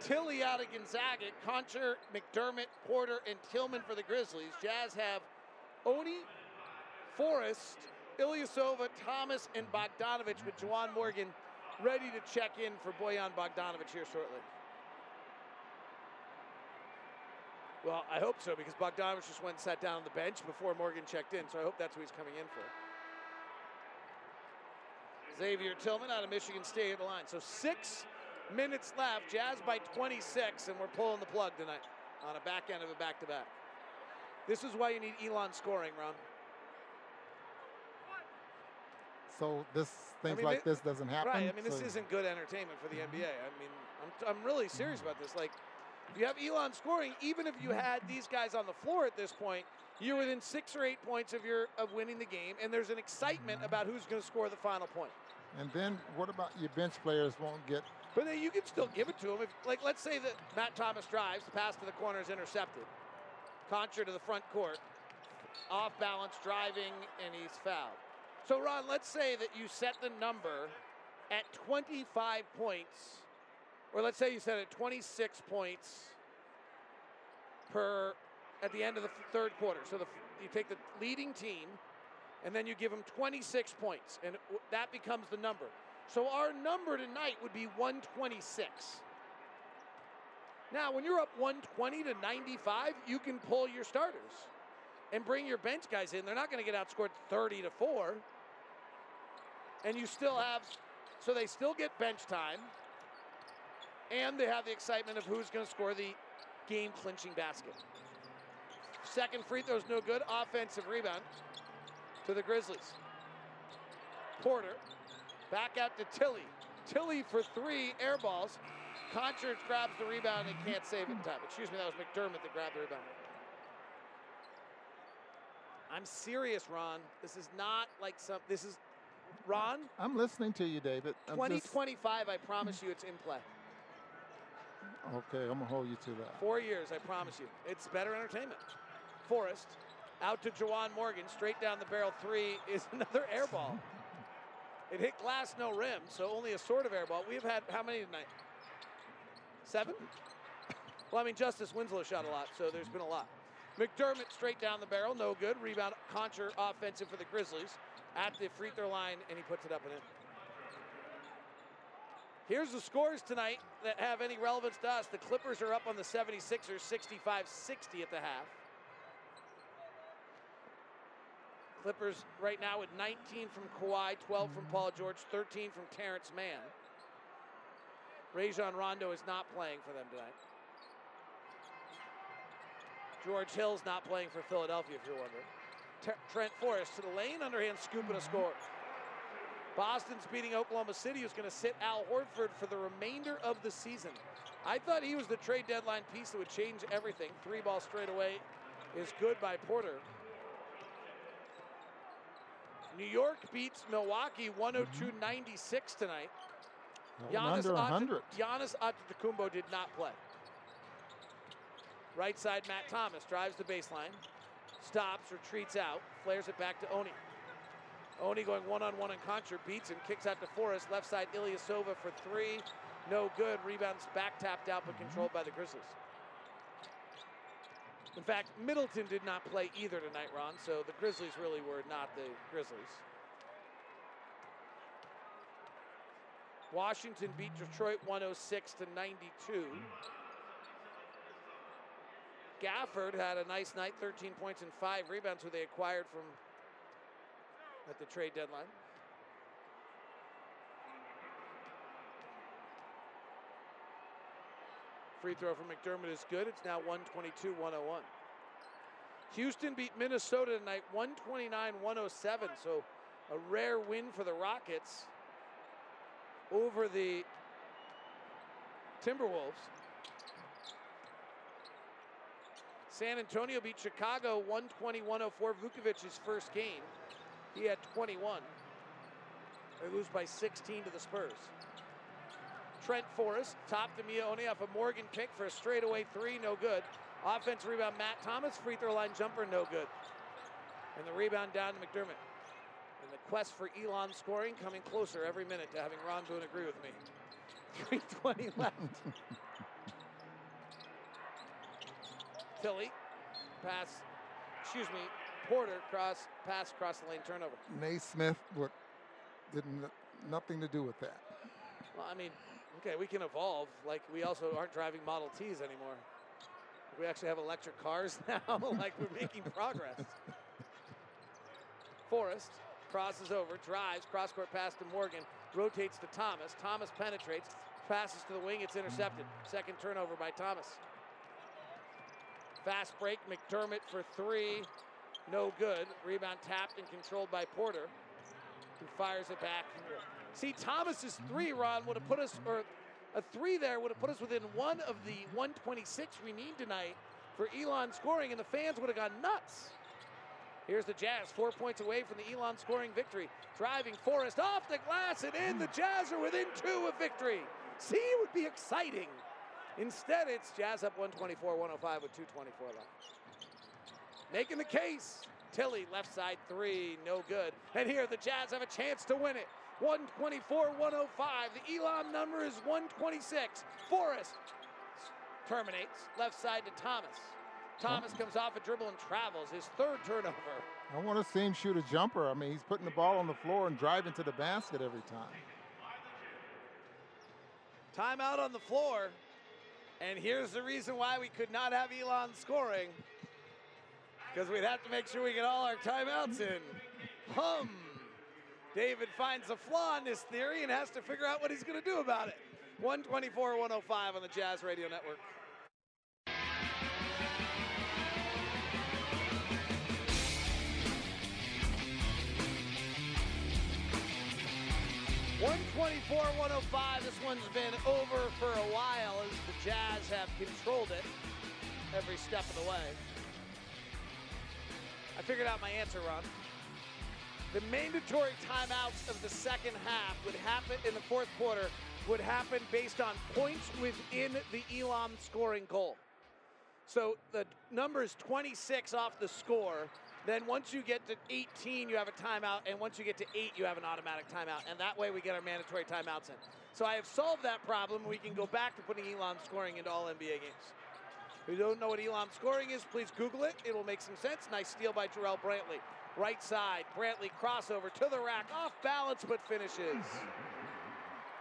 Tillie out of Gonzaga, Konchar, McDermott, Porter, and Tillman for the Grizzlies. Jazz have Oni, Forrest, Ilyasova, Thomas, and Bogdanovic with Juwan Morgan ready to check in for Bojan Bogdanovic here shortly. Well, I hope so because Bogdanovic just went and sat down on the bench before Morgan checked in, so I hope that's what he's coming in for. Xavier Tillman out of Michigan State at the line. So six minutes left. Jazz by 26, and we're pulling the plug tonight on a back end of a back to back. This is why you need Elam scoring, Ron. So this things I mean, like it- this doesn't happen. Right. I mean, this isn't good entertainment for the mm-hmm. NBA. I mean, I'm, I'm really serious about this. Like, if you have Elam scoring, even if you mm-hmm. had these guys on the floor at this point, you're within six or eight points of your of winning the game, and there's an excitement mm-hmm. about who's going to score the final point. And then what about your bench players won't get? But then you can still give it to him. If, like, let's say that Matt Thomas drives, the pass to the corner is intercepted. Konchar to the front court, off balance, driving, and he's fouled. So, Ron, let's say that you set the number at 25 points, or let's say you set it at 26 points per at the end of the third quarter. So the, you take the leading team, and then you give them 26 points, and that becomes the number. So our number tonight would be 126. Now, when you're up 120 to 95, you can pull your starters and bring your bench guys in. They're not going to get outscored 30 to 4. And you still have, so they still get bench time, and they have the excitement of who's going to score the game clinching basket. Second free throw's no good. Offensive rebound to the Grizzlies. Porter back out to Tillie. Tillie for three air balls. Konchar grabs the rebound and can't save it in time. Excuse me, that was McDermott that grabbed the rebound. I'm serious, Ron. This is not like some. This is Ron. I'm listening to you, David. I'm just- 2025. I promise you, it's in play. okay, I'm gonna hold you to that. Four years, I promise you. It's better entertainment. Forrest out to Juwan Morgan, straight down the barrel three is another air ball. It hit glass, no rim, so only a sort of air ball. We've had how many tonight? Seven? Well, I mean, Justice Winslow shot a lot, so there's been a lot. McDermott straight down the barrel, no good. Rebound, Konchar offensive for the Grizzlies at the free throw line, and he puts it up and in. Here's the scores tonight that have any relevance to us. The Clippers are up on the 76ers 65 60 at the half. Clippers right now with 19 from Kawhi, 12 from Paul George, 13 from Terance Mann. Rajon Rondo is not playing for them tonight. George Hill's not playing for Philadelphia, if you're wondering. Trent Forrest to the lane, underhand scoop and a score. Boston's beating Oklahoma City, who's going to sit Al Horford for the remainder of the season. I thought he was the trade deadline piece that would change everything. Three ball straight away is good by Porter. New York beats Milwaukee 102-96 tonight. Went under Ante- Giannis Antetokounmpo did not play. Right side, Matt Thomas drives the baseline, stops, retreats out, flares it back to Oni. Oni going one-on-one on Konchar, beats him, kicks out to Forrest. Left side, Ilyasova for three, no good. Rebounds back tapped out, but controlled by the Grizzlies. In fact, Middleton did not play either tonight, Ron. So the Grizzlies really were not the Grizzlies. Washington beat Detroit 106 to 92. Gafford had a nice night, 13 points and five rebounds, who they acquired from at the trade deadline. Free throw from McDermott is good. It's now 122 101. Houston beat Minnesota tonight 129 107. So a rare win for the Rockets over the Timberwolves. San Antonio beat Chicago 120 104. Vucevic's first game. He had 21. They lose by 16 to the Spurs. Trent Forrest, top to Mione off a Morgan pick for a straightaway three, no good. Offense rebound, Matt Thomas, free throw line jumper, no good. And the rebound down to McDermott. And the quest for Elam scoring coming closer every minute to having Ron Boone agree with me. 320 left. Tillie, pass, excuse me, Porter cross, pass across the lane, turnover. Naismith what didn't nothing to do with that. Well, I mean, okay, we can evolve. Like we also aren't driving Model Ts anymore. We actually have electric cars now. like we're making progress. Forrest crosses over, drives, cross court pass to Morgan, rotates to Thomas. Thomas penetrates, passes to the wing, it's intercepted. Second turnover by Thomas. Fast break, McDermott for three, no good. Rebound tapped and controlled by Porter, who fires it back. See, Thomas's three, Ron, would have put us, or a three there would have put us within one of the 126 we need tonight for Elam scoring, and the fans would have gone nuts. Here's the Jazz, four points away from the Elam scoring victory. Driving Forrest off the glass and in. The Jazz are within two of victory. See, it would be exciting. Instead, it's Jazz up 124 105 with 224 left. Making the case. Tillie, left side three, no good. And here the Jazz have a chance to win it. 124 105. The Elam number is 126. Forrest terminates. Left side to Thomas. Thomas comes off a dribble and travels. His third turnover. I want to see him shoot a jumper. I mean, he's putting the ball on the floor and driving to the basket every time. Timeout on the floor. And here's the reason why we could not have Elam scoring. Because we'd have to make sure we get all our timeouts in. Hum. David finds a flaw in this theory and has to figure out what he's going to do about it. 124 105 on the Jazz Radio Network. One twenty-four, one hundred five. This one's been over for a while as the Jazz have controlled it every step of the way. I figured out my answer, Ron. The mandatory timeouts of the second half would happen in the fourth quarter would happen based on points within the Elam scoring goal. So the number is 26 off the score. Then once you get to 18, you have a timeout, and once you get to eight, you have an automatic timeout, and that way we get our mandatory timeouts in. So I have solved that problem. We can go back to putting Elam scoring into all NBA games. If you don't know what Elam scoring is, please Google it. It will make some sense. Nice steal by Jarrell Brantley. Right side, Brantley crossover to the rack, off balance but finishes.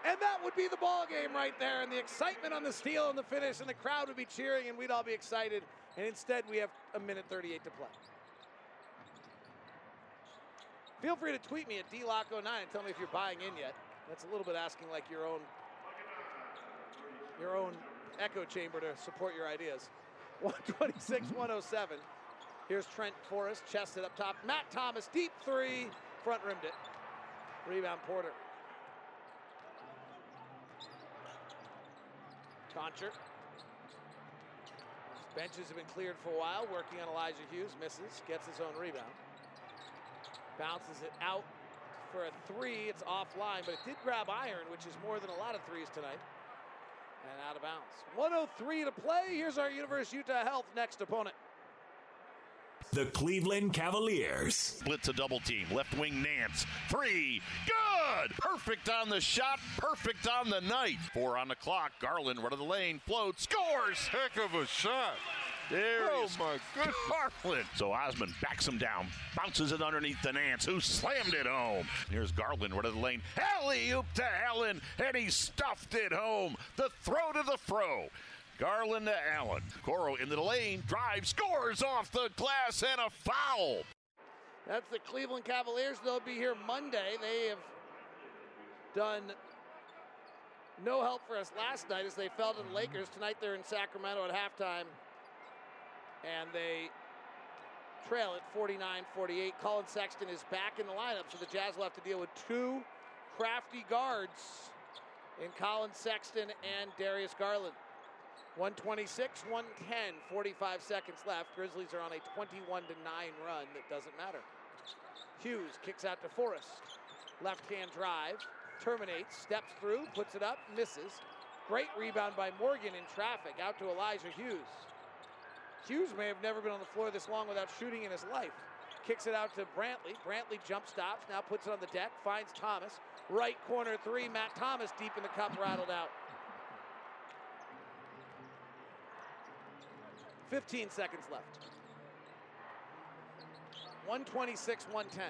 And that would be the ball game right there, and the excitement on the steal and the finish, and the crowd would be cheering, and we'd all be excited. And instead, we have a minute 38 to play. Feel free to tweet me at DLock09 and tell me if you're buying in yet. That's a little bit asking like your own your own echo chamber to support your ideas. 126, 107. Here's Trent Forrest, chested up top. Matt Thomas, deep three, front rimmed it. Rebound Porter. Konchar. Benches have been cleared for a while, working on Elijah Hughes, misses, gets his own rebound. Bounces it out for a three. It's offline, but it did grab iron, which is more than a lot of threes tonight. And out of bounds. 103 to play. Here's our University Utah Health next opponent. The Cleveland Cavaliers. Blitz a double team. Left wing Nance. Three. Good. Perfect on the shot. Perfect on the night. Four on the clock. Garland, run of the lane. Float. Scores. Heck of a shot. There oh is my goodness. Garland. So Osman backs him down, bounces it underneath the Nance, who slammed it home. Here's Garland, right of the lane. Alley oop to Allen, and he stuffed it home. The throw to the fro. Garland to Allen. Coro into the lane, drive, scores off the glass, and a foul. That's the Cleveland Cavaliers. They'll be here Monday. They have done no help for us last night as they fell to the mm-hmm. Lakers. Tonight they're in Sacramento at halftime and they trail at 49-48. Collin Sexton is back in the lineup, so the Jazz will have to deal with two crafty guards in Collin Sexton and Darius Garland. 126, 110, 45 seconds left. Grizzlies are on a 21 to 9 run that doesn't matter. Hughes kicks out to Forrest. Left hand drive, terminates, steps through, puts it up, misses. Great rebound by Morgan in traffic out to Elijah Hughes. Hughes may have never been on the floor this long without shooting in his life. Kicks it out to Brantley. Brantley jump stops, now puts it on the deck, finds Thomas. Right corner three, Matt Thomas deep in the cup, rattled out. 15 seconds left. 126, 110.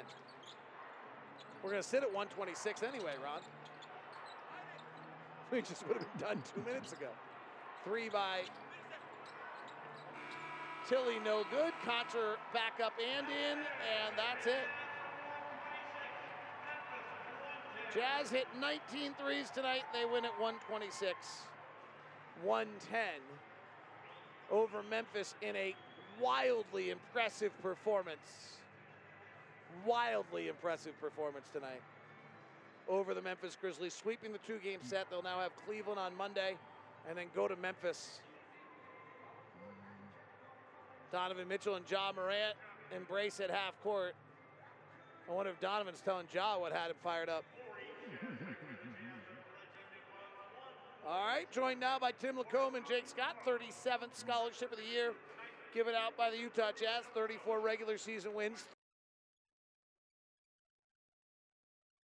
We're going to sit at 126 anyway, Ron. We just would have been done two minutes ago. Three by Tillie, no good. Konchar back up and in, and that's it. Jazz hit 19 threes tonight. They win at 126, 110 over Memphis in a wildly impressive performance. Wildly impressive performance tonight over the Memphis Grizzlies, sweeping the two game set. They'll now have Cleveland on Monday and then go to Memphis. Donovan Mitchell and Ja Morant embrace at half court. I wonder if Donovan's telling Ja what had him fired up. All right, joined now by Tim Lacombe and Jake Scott, 37th Scholarship of the Year, given out by the Utah Jazz, 34 regular season wins,